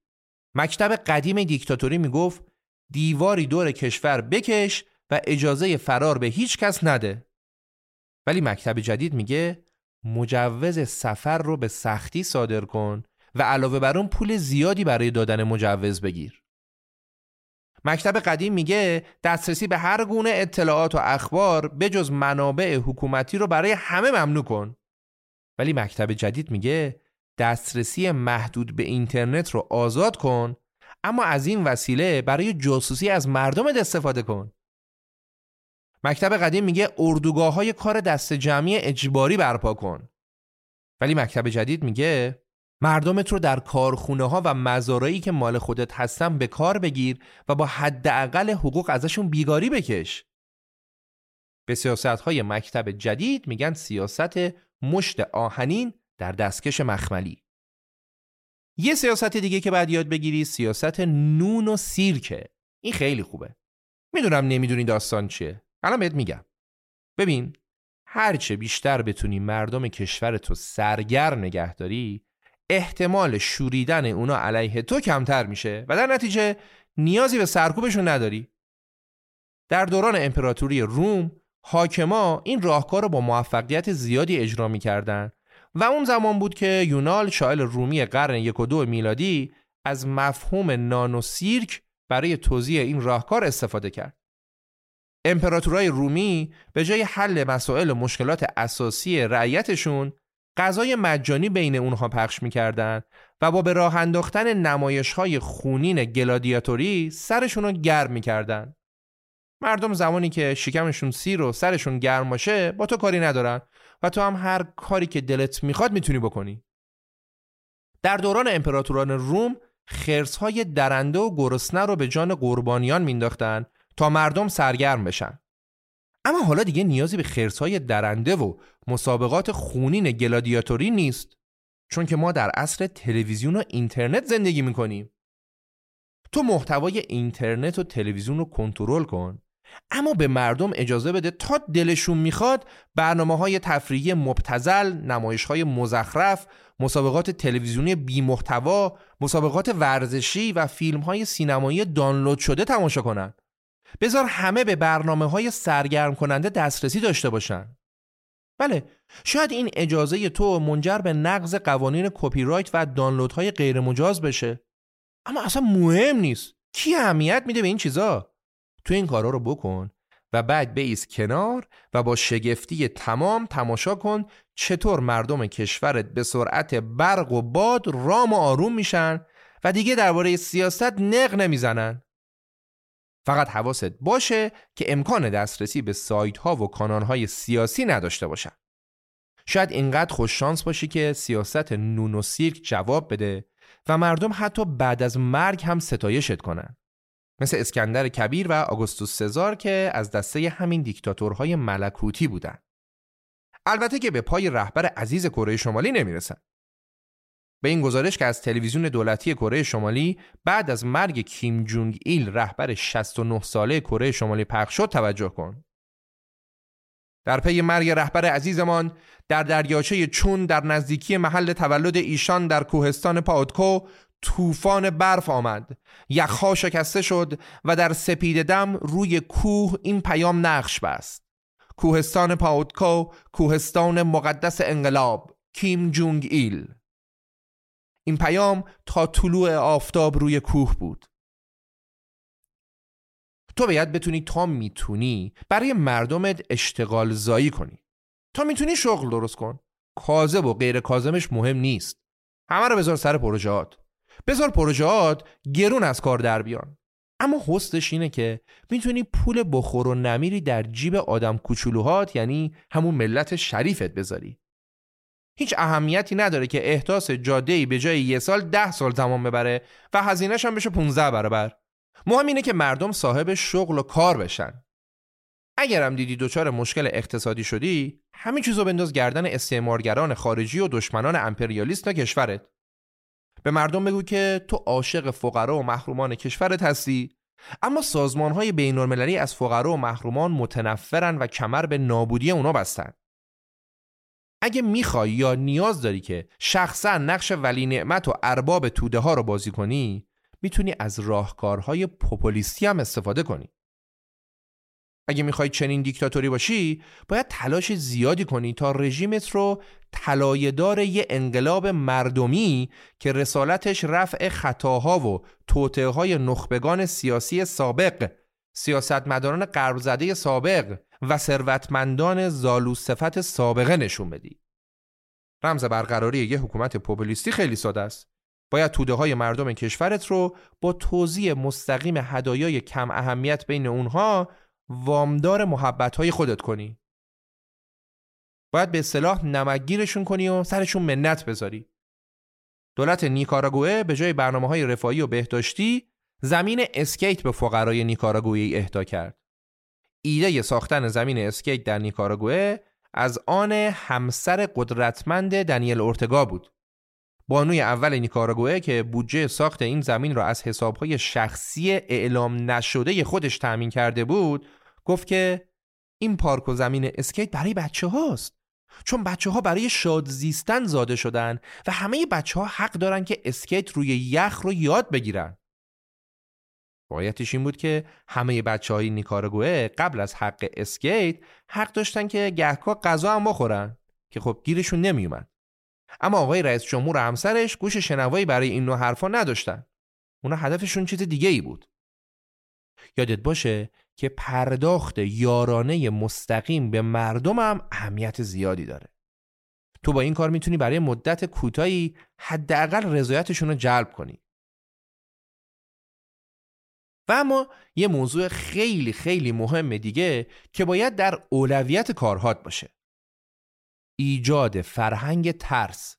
مکتب قدیم دیکتاتوری می‌گفت دیواری دور کشور بکش و اجازه فرار به هیچ کس نده. ولی مکتب جدید میگه مجوز سفر رو به سختی صادر کن و علاوه بر اون پول زیادی برای دادن مجوز بگیر. مکتب قدیم میگه دسترسی به هر گونه اطلاعات و اخبار بجز منابع حکومتی رو برای همه ممنوع کن. ولی مکتب جدید میگه دسترسی محدود به اینترنت رو آزاد کن اما از این وسیله برای جاسوسی از مردم استفاده کن. مکتب قدیم میگه اردوگاه های کار دست جمعی اجباری برپا کن. ولی مکتب جدید میگه مردمت رو در کارخونه ها و مزارایی که مال خودت هستن به کار بگیر و با حداقل حقوق ازشون بیگاری بکش. به سیاست های مکتب جدید میگن سیاست مشت آهنین در دستکش مخملی. یه سیاست دیگه که بعد یاد بگیری سیاست نون و سیرکه. این خیلی خوبه. می‌دونم نمی‌دونی داستان چیه. الان بهت میگم. ببین هرچه بیشتر بتونی مردم کشورتو سرگر نگهداری احتمال شوریدن اونا علیه تو کمتر میشه و در نتیجه نیازی به سرکوبشون نداری در دوران امپراتوری روم حاکما این راهکار رو با موفقیت زیادی اجرا می‌کردن و اون زمان بود که یونال شاعر رومی قرن یک و دو میلادی از مفهوم نانو سیرک برای توضیح این راهکار استفاده کرد. امپراتورای رومی به جای حل مسائل و مشکلات اساسی رعیتشون غذای مجانی بین اونها پخش می‌کردن و با به راه انداختن نمایش های خونین گلادیاتوری سرشون رو گرم می‌کردن. مردم زمانی که شکمشون سیر و سرشون گرم باشه با تو کاری ندارن و تو هم هر کاری که دلت می‌خواد می‌تونی بکنی. در دوران امپراتوران روم خرس های درنده و گرسنه رو به جان قربانیان مینداختن تا مردم سرگرم بشن. اما حالا دیگه نیازی به خرسای درنده و مسابقات خونین گلادیاتوری نیست. چون که ما در عصر تلویزیون و اینترنت زندگی می‌کنیم. تو محتوای اینترنت و تلویزیون رو کنترل کن. اما به مردم اجازه بده تا دلشون می‌خواد برنامه های تفریحی مبتزل، نمایش های مزخرف، مسابقات تلویزیونی بی محتوا، مسابقات ورزشی و فیلم های سینمایی دانلود شده تماشا کنند. بذار همه به برنامه های سرگرم کننده دسترسی داشته باشن. بله شاید این اجازه تو منجر به نقض قوانین کپی رایت و دانلودهای غیر مجاز بشه. اما اصلا مهم نیست. کی اهمیت میده به این چیزا؟ تو این کارا رو بکن و بعد بیس کنار و با شگفتی تمام تماشا کن چطور مردم کشورت به سرعت برق و باد رام و آروم میشن و دیگه درباره سیاست نق نمی‌زنن. فقط حواست باشه که امکان دسترسی به سایت ها و کانال های سیاسی نداشته باشن. شاید اینقدر خوش شانس باشی که سیاست نون و سیرک جواب بده و مردم حتی بعد از مرگ هم ستایشت کنن. مثل اسکندر کبیر و آگوستوس سزار که از دسته همین دیکتاتورهای ملکوتی بودن. البته که به پای رهبر عزیز کره شمالی نمی‌رسن. به این گزارش که از تلویزیون دولتی کره شمالی بعد از مرگ کیم جونگ ایل رهبر 69 ساله کره شمالی پخش شد توجه کن. در پی مرگ رهبر عزیزمان در دریاچه چون در نزدیکی محل تولد ایشان در کوهستان پاوتکو طوفان برف آمد. یخها شکسته شد و در سپید دم روی کوه این پیام نقش بست. کوهستان پاوتکو کوهستان مقدس انقلاب کیم جونگ ایل. این پیام تا طلوع آفتاب روی کوه بود. تو باید بتونی تا می‌تونی برای مردمت اشتغال زایی کنی. تا می‌تونی شغل درست کن. کاذب و غیر کاذبش مهم نیست. همه رو بذار سر پروژهات بذار پروژهات گرون از کار در بیان. اما حسنش اینه که می‌تونی پول بخور و نمیری در جیب آدم کوچولوهات یعنی همون ملت شریفت بذاری. هیچ اهمیتی نداره که احداث جاده به جای یه سال ده سال زمان ببره و هزینهش هم بشه 15 برابر. مهم اینه که مردم صاحب شغل و کار بشن. اگرم دیدی دچار مشکل اقتصادی شدی همین چیزو بنداز گردن استعمارگران خارجی و دشمنان امپریالیست کشورت. به مردم بگو که تو عاشق فقرا و محرومان کشورت هستی اما سازمان های بین المللی از فقرا و محرومان متنفرن و کمر به نابودی اونا بستن. اگه می‌خوای یا نیاز داری که شخصا نقش ولی نعمت و ارباب توده ها رو بازی کنی می‌تونی از راهکارهای پوپولیستی هم استفاده کنی. اگه می‌خوای چنین دیکتاتوری باشی باید تلاش زیادی کنی تا رژیمت رو طلایه‌دار یه انقلاب مردمی که رسالتش رفع خطاها و توطئه های نخبگان سیاسی سابق سیاستمداران غرب زده سابق و ثروتمندان زالو صفت سابقه نشون بدی. رمز برقراری یه حکومت پوپولیستی خیلی ساده است. باید توده های مردم کشورت رو با توضیح مستقیم هدایای کم اهمیت بین اونها وامدار محبت های خودت کنی. باید به اصطلاح نمکگیرشون کنی و سرشون منت بذاری. دولت نیکاراگوئه به جای برنامه های رفاهی و بهداشتی زمین اسکیت به فقرای نیکاراگوئه اهدا کرد. ایده ساختن زمین اسکیت در نیکاراگوئه از آن همسر قدرتمند دنیل اورتگا بود. بانوی اول نیکاراگوئه که بودجه ساخت این زمین را از حسابهای شخصی اعلام نشده خودش تأمین کرده بود گفت که این پارک و زمین اسکیت برای بچه هاست چون بچه ها برای شاد زیستن زاده شدن و همه بچه ها حق دارن که اسکیت روی یخ رو یاد بگیرن. واقعیتش این بود که همه بچه های نیکاراگوئه قبل از حق اسکیت حق داشتن که گهگاه غذا هم بخورن که خب گیرشون نمیومد اما آقای رئیس جمهور همسرش گوش شنوایی برای این نوع حرفا نداشتن. اونا هدفشون چیز دیگه ای بود. یادت باشه که پرداخت یارانه مستقیم به مردم هم اهمیت زیادی داره. تو با این کار می‌تونی برای مدت کوتاهی حداقل رضایتشون رو جلب کنی. و اما یه موضوع خیلی خیلی مهم دیگه که باید در اولویت کارهات باشه. ایجاد فرهنگ ترس.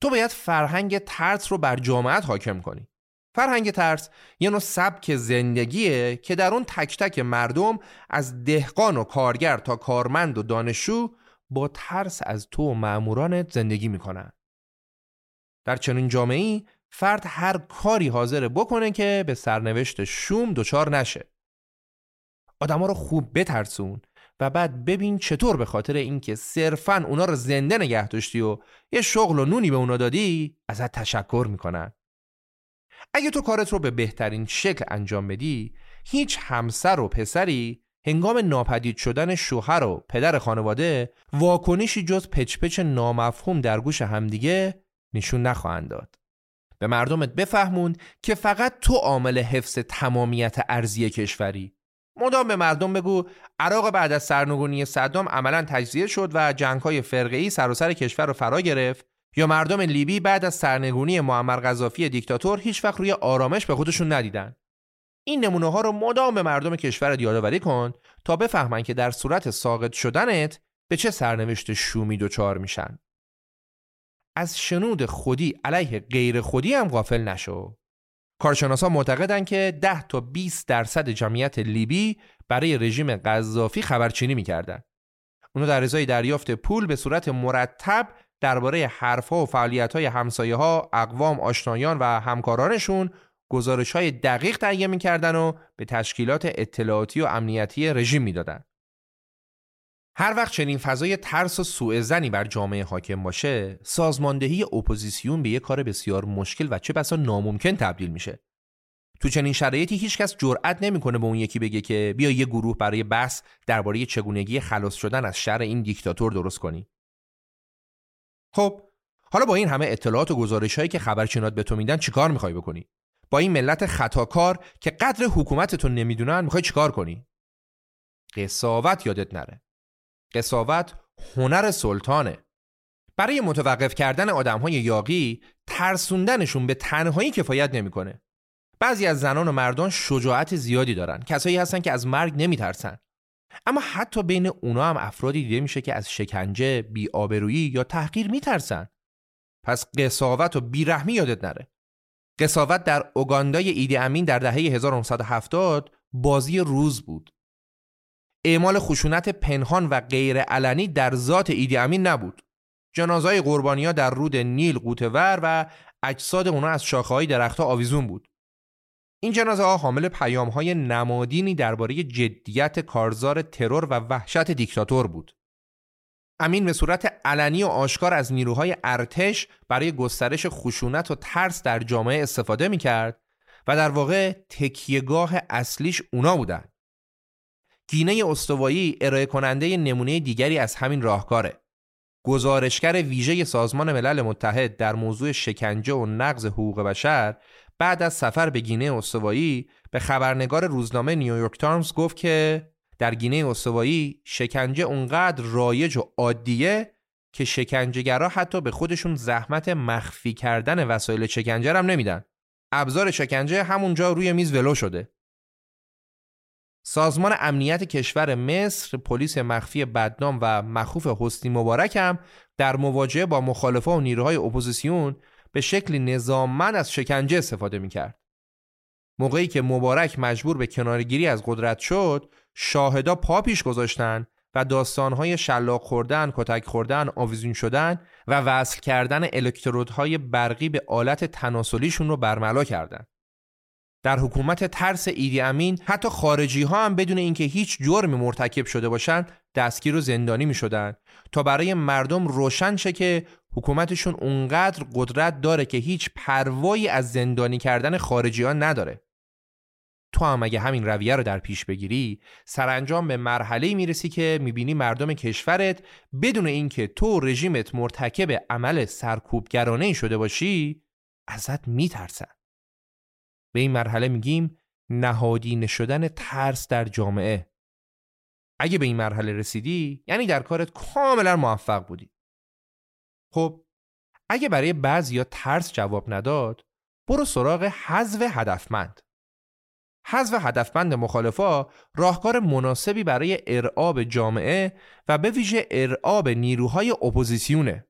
تو باید فرهنگ ترس رو بر جامعت حاکم کنی. فرهنگ ترس یه نوع سبک زندگیه که در اون تک تک مردم از دهقان و کارگر تا کارمند و دانشجو با ترس از تو و معمورانت زندگی می‌کنن. در چنین جامعه فرد هر کاری حاضر بکنه که به سرنوشت شوم دچار نشه. آدما رو خوب بترسون و بعد ببین چطور به خاطر اینکه صرفا اونا رو زنده نگه داشتی و یه شغل و نونی به اونا دادی ازت تشکر می‌کنن. اگه تو کارت رو به بهترین شکل انجام بدی هیچ همسر و پسری هنگام ناپدید شدن شوهر و پدر خانواده واکنشی جز پچپچ نامفهوم در گوش همدیگه نشون نخواهند داد. به مردمت بفهمون که فقط تو عامل حفظ تمامیت ارزی کشوری. مدام به مردم بگو عراق بعد از سرنگونی صدام عملا تجزیه شد و جنگ‌های و سر کشور رو فرا گرفت. یا مردم لیبی بعد از سرنگونی معمر قذافی دیکتاتور هیچ وقت روی آرامش به خودشون ندیدن. این نمونه ها رو مدام به مردم کشور یادآوری کن تا بفهمن که در صورت ساقط شدنت به چه سرنوشت شومی دچار میشن. از شنود خودی علیه غیر خودی هم غافل نشو کارشناسا معتقدند که 10 تا 20 درصد جمعیت لیبی برای رژیم قذافی خبرچینی می‌کردن. اونا در ازای دریافت پول به صورت مرتب درباره حرفها و فعالیت‌های همسایه‌ها، اقوام، آشنایان و همکارانشون گزارش های دقیق تهیه می‌کردن و به تشکیلات اطلاعاتی و امنیتی رژیم می‌دادن. هر وقت چنین فضای ترس و سوء ظنی بر جامعه حاکم باشه سازماندهی اپوزیسیون به یک کار بسیار مشکل و چه بسا ناممکن تبدیل میشه. تو چنین شرایطی هیچکس جرئت نمی‌کنه به اون یکی بگه که بیا یه گروه برای بحث درباره چگونگی خلاص شدن از شر این دیکتاتور درست کنی. خب حالا با این همه اطلاعات و گزارش هایی که خبرچینات به تو میدن چیکار می‌خوای بکنی؟ با این ملت خطاکار که قدر حکومتتون نمی‌دونن می‌خوای چیکار کنی؟ قصاوت یادت نره. قصاوت هنر سلطانه. برای متوقف کردن آدم های یاقی ترسوندنشون به تنهایی کفایت نمی‌کنه. بعضی از زنان و مردان شجاعت زیادی دارن کسایی هستن که از مرگ نمیترسن. اما حتی بین اونا هم افرادی دیده میشه که از شکنجه، بیآبرویی یا تحقیر میترسن. پس قصاوت و بیرحمی یادت نره. قصاوت در اوگاندای ایدی امین در دهه 1970 بازی روز بود. اعمال خشونت پنهان و غیر علنی در ذات ایدی امین نبود. جنازای قربانیا در رود نیل قوتور و اجساد اونا از شاخه‌های درختها آویزون بود. این جنازه ها حامل پیام های نمادینی درباره جدیت کارزار ترور و وحشت دیکتاتور بود. امین به صورت علنی و آشکار از نیروهای ارتش برای گسترش خشونت و ترس در جامعه استفاده می کرد و در واقع تکیهگاه اصلیش اونا بودند. گینه استوایی ارائه کننده نمونه دیگری از همین راهکاره. گزارشگر ویژه سازمان ملل متحد در موضوع شکنجه و نقض حقوق بشر بعد از سفر به گینه استوایی به خبرنگار روزنامه نیویورک تایمز گفت که در گینه استوایی شکنجه اونقدر رایج و عادیه که شکنجهگرا حتی به خودشون زحمت مخفی کردن وسایل شکنجه هم نمیدن. ابزار شکنجه همونجا روی میز ولو شده. سازمان امنیت کشور مصر پلیس مخفی بدنام و مخوف حسنی مبارک هم در مواجهه با مخالفا و نیروهای اپوزیسیون به شکلی نظاممند از شکنجه استفاده می‌کرد. موقعی که مبارک مجبور به کنارگیری از قدرت شد، شاهدا پا پیش گذاشتن و داستانهای شلاق خوردن، کتک خوردن، آویزون شدن و وصل کردن الکترودهای برقی به آلت تناسلیشون رو برملا کردند. در حکومت ترس ایدی امین حتی خارجی ها هم بدون اینکه هیچ جرمی مرتکب شده باشند دستگیر و زندانی می شدن تا برای مردم روشن شه که حکومتشون اونقدر قدرت داره که هیچ پروایی از زندانی کردن خارجی ها نداره. تو هم اگه همین رویه رو در پیش بگیری سرانجام به مرحله می‌رسی که می‌بینی مردم کشورت بدون اینکه تو رژیمت مرتکب عمل سرکوبگرانه شده باشی ازت میترسن. به این مرحله میگیم نهادینه شدن ترس در جامعه. اگه به این مرحله رسیدی یعنی در کارت کاملا موفق بودی. خب اگه برای بعضی ترس جواب نداد برو سراغ حذف هدفمند. حذف هدفمند مخالفا راهکار مناسبی برای ارعاب جامعه و به ویژه ارعاب نیروهای اپوزیسیونه.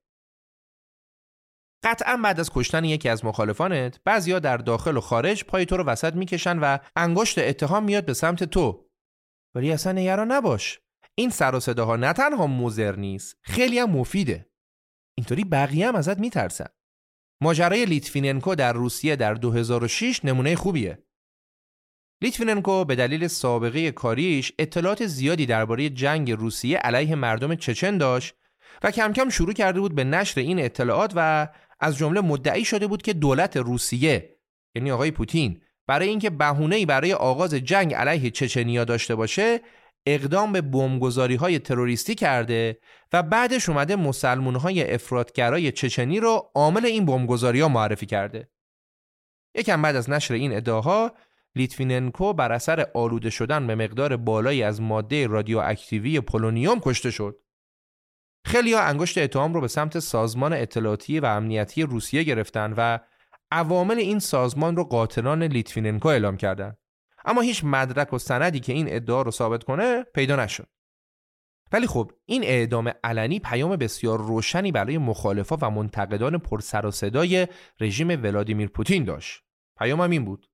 قطعا بعد از کشتن یکی از مخالفانت بعضیا در داخل و خارج پای تو رو وسط می‌کشن و انگشت اتهام میاد به سمت تو. ولی اصلا نگران نباش. این سر و صداها نه تنها مضر نیست خیلی هم مفیده. اینطوری بقیه هم ازت میترسن. ماجرای لیتویننکو در روسیه در 2006 نمونه خوبیه. لیتویننکو به دلیل سابقه کاریش اطلاعات زیادی درباره جنگ روسیه علیه مردم چچن داشت و کم کم شروع کرده بود به نشر این اطلاعات و از جمله مدعی شده بود که دولت روسیه یعنی آقای پوتین برای اینکه بهونه‌ای برای آغاز جنگ علیه چچنیا داشته باشه اقدام به بمبگذاری های تروریستی کرده و بعدش اومده مسلمون های افراط‌گرای چچنی رو عامل این بمبگذاری ها معرفی کرده. یکم بعد از نشر این ادعاها لیتویننکو بر اثر آلوده شدن به مقدار بالایی از ماده رادیواکتیوی پولونیوم کشته شد. خیلی ها انگشت اتهام رو به سمت سازمان اطلاعاتی و امنیتی روسیه گرفتن و عوامل این سازمان رو قاتلان لیتویننکو اعلام کردند. اما هیچ مدرک و سندی که این ادعا رو ثابت کنه پیدا نشد. ولی خب این اعدام علنی پیام بسیار روشنی برای مخالفا و منتقدان پرسر و صدای رژیم ولادیمیر پوتین داشت. پیامم این بود.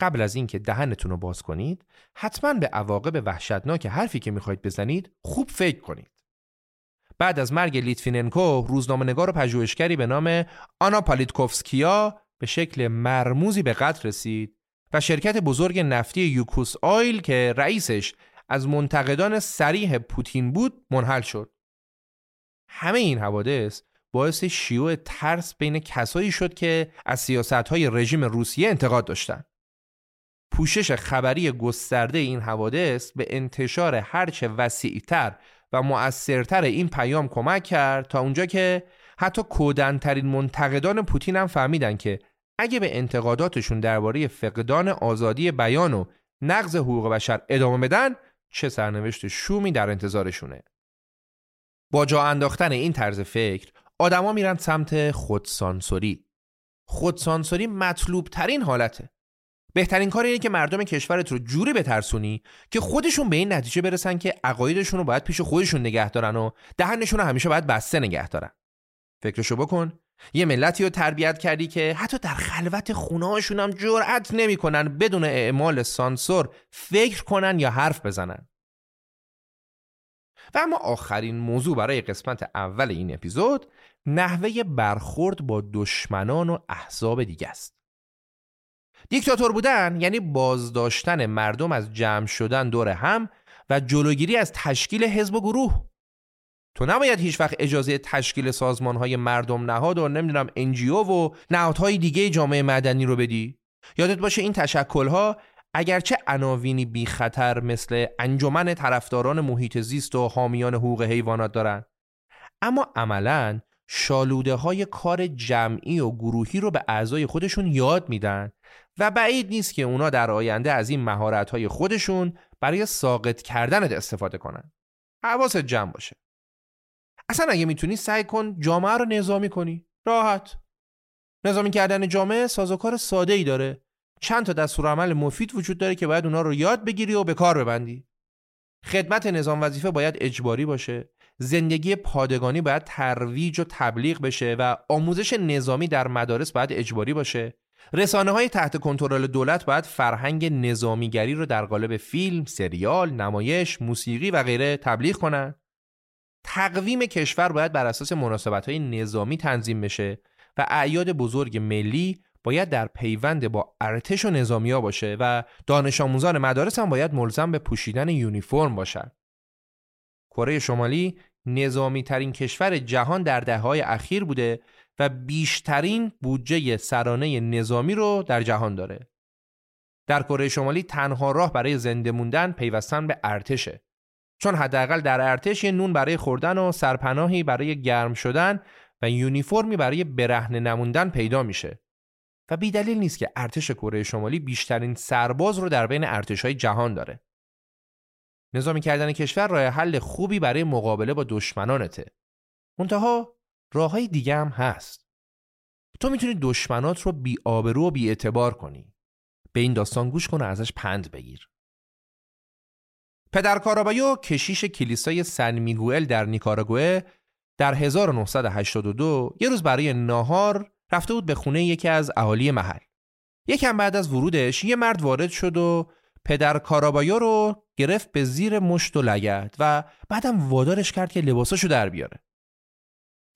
قبل از اینکه دهنتون رو باز کنید، حتما به عواقب وحشتناک حرفی که می‌خواید بزنید خوب فکر کنید. بعد از مرگ لیتویننکو روزنامه‌نگار و پژوهشگری به نام آنا پالیتکوفسکیا به شکل مرموزی به قتل رسید و شرکت بزرگ نفتی یوکوس اویل که رئیسش از منتقدان صریح پوتین بود منحل شد. همه این حوادث باعث شیوع ترس بین کسایی شد که از سیاستهای رژیم روسیه انتقاد داشتند. پوشش خبری گسترده این حوادث به انتشار هرچه وسیعتر و مؤثرتر این پیام کمک کرد تا اونجا که حتی کودنترین منتقدان پوتین هم فهمیدن که اگه به انتقاداتشون درباره فقدان آزادی بیان و نقض حقوق بشر ادامه بدن چه سرنوشت شومی در انتظارشونه. با جا انداختن این طرز فکر آدما میرن سمت خودسانسوری. خودسانسوری مطلوب ترین حالته. بهترین کار اینه که مردم کشورت رو جوری بترسونی که خودشون به این نتیجه برسن که عقایدشون رو باید پیش خودشون نگه دارن و دهنشون رو همیشه باید بسته نگه دارن. فکرشو بکن. یه ملتی رو تربیت کردی که حتی در خلوت خونهاشون هم جرأت نمی‌کنن بدون اعمال سانسور فکر کنن یا حرف بزنن. و اما آخرین موضوع برای قسمت اول این اپیزود نحوه برخورد با دشمنان و احزاب دیگه است. دیکتاتور بودن یعنی بازداشتن مردم از جمع شدن دور هم و جلوگیری از تشکیل حزب و گروه. تو نباید هیچ وقت اجازه تشکیل سازمان های مردم نهاد و نمی‌دونم انجیو و نهادهای دیگه جامعه مدنی رو بدی. یادت باشه این تشکل ها اگرچه عناوینی بی خطر مثل انجمن طرفداران محیط زیست و حامیان حقوق حیوانات دارن اما عملا شالوده های کار جمعی و گروهی رو به اعضای خودشون یاد میدن و بعید نیست که اونا در آینده از این مهارت های خودشون برای ساقط کردنت استفاده کنن. حواست جمع باشه. اصلا اگه می‌تونی سعی کن جامعه رو نظامی کنی. راحت. نظامی کردن جامعه سازوکار ساده ای داره. چند تا عمل مفید وجود داره که باید اونا رو یاد بگیری و به کار ببندی. خدمت نظام وظیفه باید اجباری باشه. زندگی پادگانی باید ترویج و تبلیغ بشه و آموزش نظامی در مدارس باید اجباری باشه. رسانه های تحت کنترل دولت باید فرهنگ نظامیگری رو در قالب فیلم، سریال، نمایش، موسیقی و غیره تبلیغ کنند. تقویم کشور باید بر اساس مناسبت های نظامی تنظیم بشه و اعیاد بزرگ ملی باید در پیوند با ارتش و نظامیا باشه و دانش آموزان مدارس هم باید ملزم به پوشیدن یونیفرم باشند. کره شمالی نظامی ترین کشور جهان در دههای اخیر بوده و بیشترین بودجه سرانه نظامی رو در جهان داره. در کره شمالی تنها راه برای زنده موندن پیوستن به ارتشه. چون حداقل در ارتش یه نون برای خوردن و سرپناهی برای گرم شدن و یونیفرمی برای برهنه نموندن پیدا میشه. و بیدلیل نیست که ارتش کره شمالی بیشترین سرباز رو در بین ارتشهای جهان داره. نظامی کردن کشور راه حل خوبی برای مقابله با دشمنانته. منتها راه های دیگه هم هست. تو می‌تونی دشمنات رو بی آبرو و بی اعتبار کنی. به این داستان گوش کن و ازش پند بگیر. پدر کارابایو کشیش کلیسای سن میگوئل در نیکاراگوه در 1982 یه روز برای ناهار رفته بود به خونه یکی از اهالی محل. یکم بعد از ورودش یه مرد وارد شد و پدر کارابایو رو گرفت به زیر مشت و لگت و بعدم وادارش کرد که لباساشو در بیاره.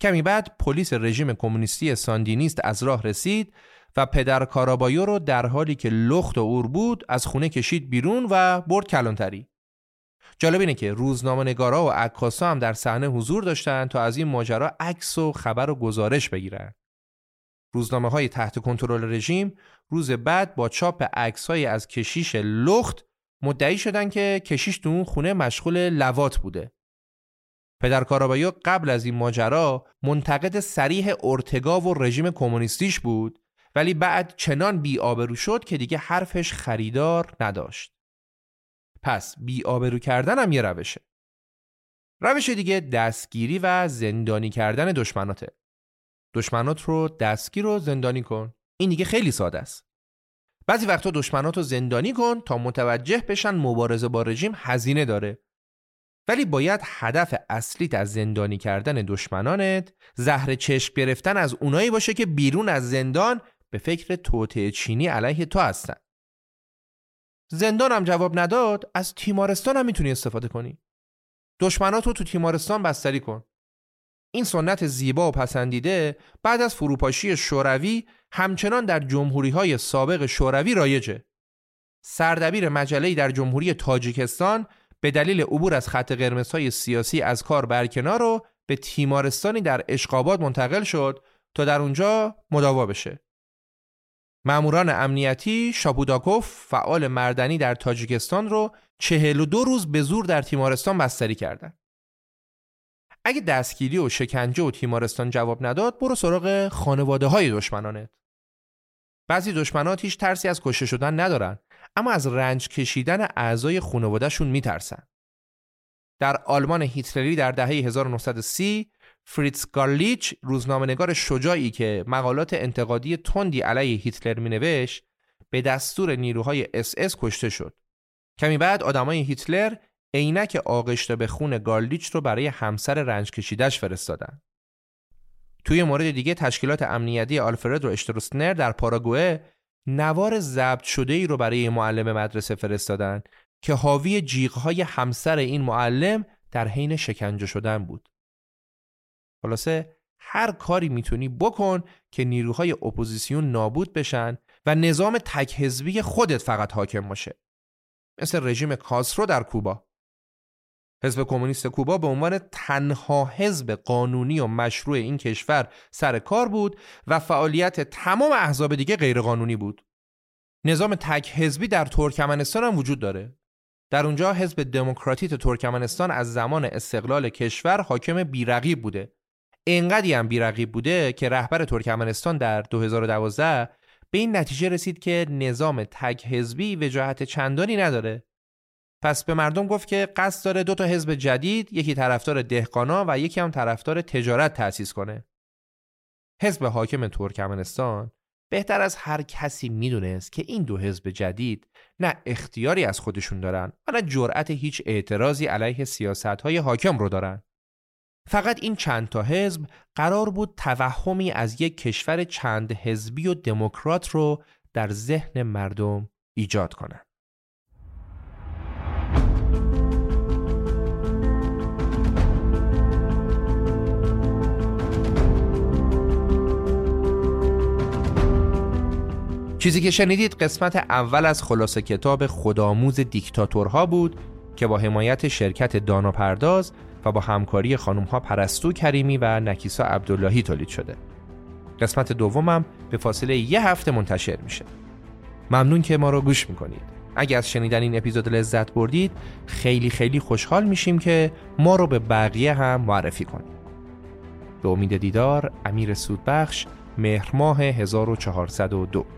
کمی بعد پلیس رژیم کمونیستی ساندینیست از راه رسید و پدر کارابایو رو در حالی که لخت و اور بود از خونه کشید بیرون و برد کلانتری. جالب اینه که روزنامه نگارا و عکاسا هم در صحنه حضور داشتن تا از این ماجرا عکس و خبر و گزارش بگیرن. روزنامه های تحت کنترل رژیم روز بعد با چاپ عکس از کشیش لخت مدعی شدن که کشیش تو اون خونه مشغول لوات بوده. پدر کارابایو قبل از این ماجرا منتقد سریح ارتگا و رژیم کمونیستیش بود ولی بعد چنان بیآبرو شد که دیگه حرفش خریدار نداشت. پس بیآبرو کردن هم یه روشه. روش دیگه دستگیری و زندانی کردن دشمناته. دشمنات رو دستگیر و زندانی کن. این دیگه خیلی ساده است. بعضی وقتا دشمنات رو زندانی کن تا متوجه بشن مبارزه با رژیم هزینه داره. ولی باید هدف اصلیت از زندانی کردن دشمنانت زهر چشم گرفتن از اونایی باشه که بیرون از زندان به فکر توطعه چینی علیه تو هستن. زندان هم جواب نداد از تیمارستان هم می‌تونی استفاده کنی. دشمنات رو تو تیمارستان بستری کن. این سنت زیبا و پسندیده بعد از فروپاشی شوروی همچنان در جمهوری های سابق شوروی رایجه. سردبیر مجله‌ای در جمهوری تاجیکستان به دلیل عبور از خط قرمزهای سیاسی از کار برکنار رو به تیمارستانی در اشقابات منتقل شد تا در اونجا مداوا بشه. ماموران امنیتی شاپوداکوف فعال مردنی در تاجیکستان رو چهل و دو روز به زور در تیمارستان بستری کردند. اگه دستگیری و شکنجه و تیمارستان جواب نداد برو سراغ خانواده های دشمنانت. بعضی دشمنات هیچ ترسی از کشته شدن ندارن اما از رنج کشیدن اعضای خانوادهشون میترسن. در آلمان هیتلری در دهه 1930 فریتز گارلیچ روزنامه‌نگار شجاعی که مقالات انتقادی تندی علیه هیتلر مینوشت به دستور نیروهای اس اس کشته شد. کمی بعد آدمای هیتلر عینک آغشته به خون گارلیچ رو برای همسر رنج کشیدش فرستادن. توی مورد دیگه تشکیلات امنیتی آلفرد و اشتروسنر در پاراگوئه نوار ضبط شده ای رو برای معلم مدرسه فرستادن که حاوی جیغهای همسر این معلم در حین شکنجه شدن بود. خلاصه هر کاری می‌تونی بکن که نیروهای اپوزیسیون نابود بشن و نظام تک حزبی خودت فقط حاکم باشه. مثل رژیم کاسرو در کوبا. حزب کمونیست کوبا به عنوان تنها حزب قانونی و مشروع این کشور سر کار بود و فعالیت تمام احزاب دیگه غیرقانونی بود. نظام تک حزبی در ترکمنستان هم وجود داره. در اونجا حزب دموکراتیت ترکمنستان از زمان استقلال کشور حاکم بیرقیب بوده. انقدی هم بیرقیب بوده که رهبر ترکمنستان در 2012 به این نتیجه رسید که نظام تک حزبی وجاهت چندانی نداره پس به مردم گفت که قصد داره دو تا حزب جدید یکی طرفدار دهقانا و یکی هم طرفدار تجارت تأسیس کنه حزب حاکم ترکمنستان بهتر از هر کسی می‌دونست که این دو حزب جدید نه اختیاری از خودشون دارن و نه جرأت هیچ اعتراضی علیه سیاست های حاکم رو دارن فقط این چند تا حزب قرار بود توهمی از یک کشور چند حزبی و دموکرات رو در ذهن مردم ایجاد کنند. چیزی که شنیدید قسمت اول از خلاصه کتاب خودآموز دیکتاتورها بود که با حمایت شرکت دانا پرداز و با همکاری خانم ها پرستو کریمی و نکیسا عبداللهی تولید شده. قسمت دومم به فاصله یه هفته منتشر میشه. ممنون که ما رو گوش می‌کنید. اگر از شنیدن این اپیزود لذت بردید خیلی خیلی خوشحال میشیم که ما رو به بقیه هم معرفی کنید. به امید دیدار امیر سودبخش مهر ماه 1402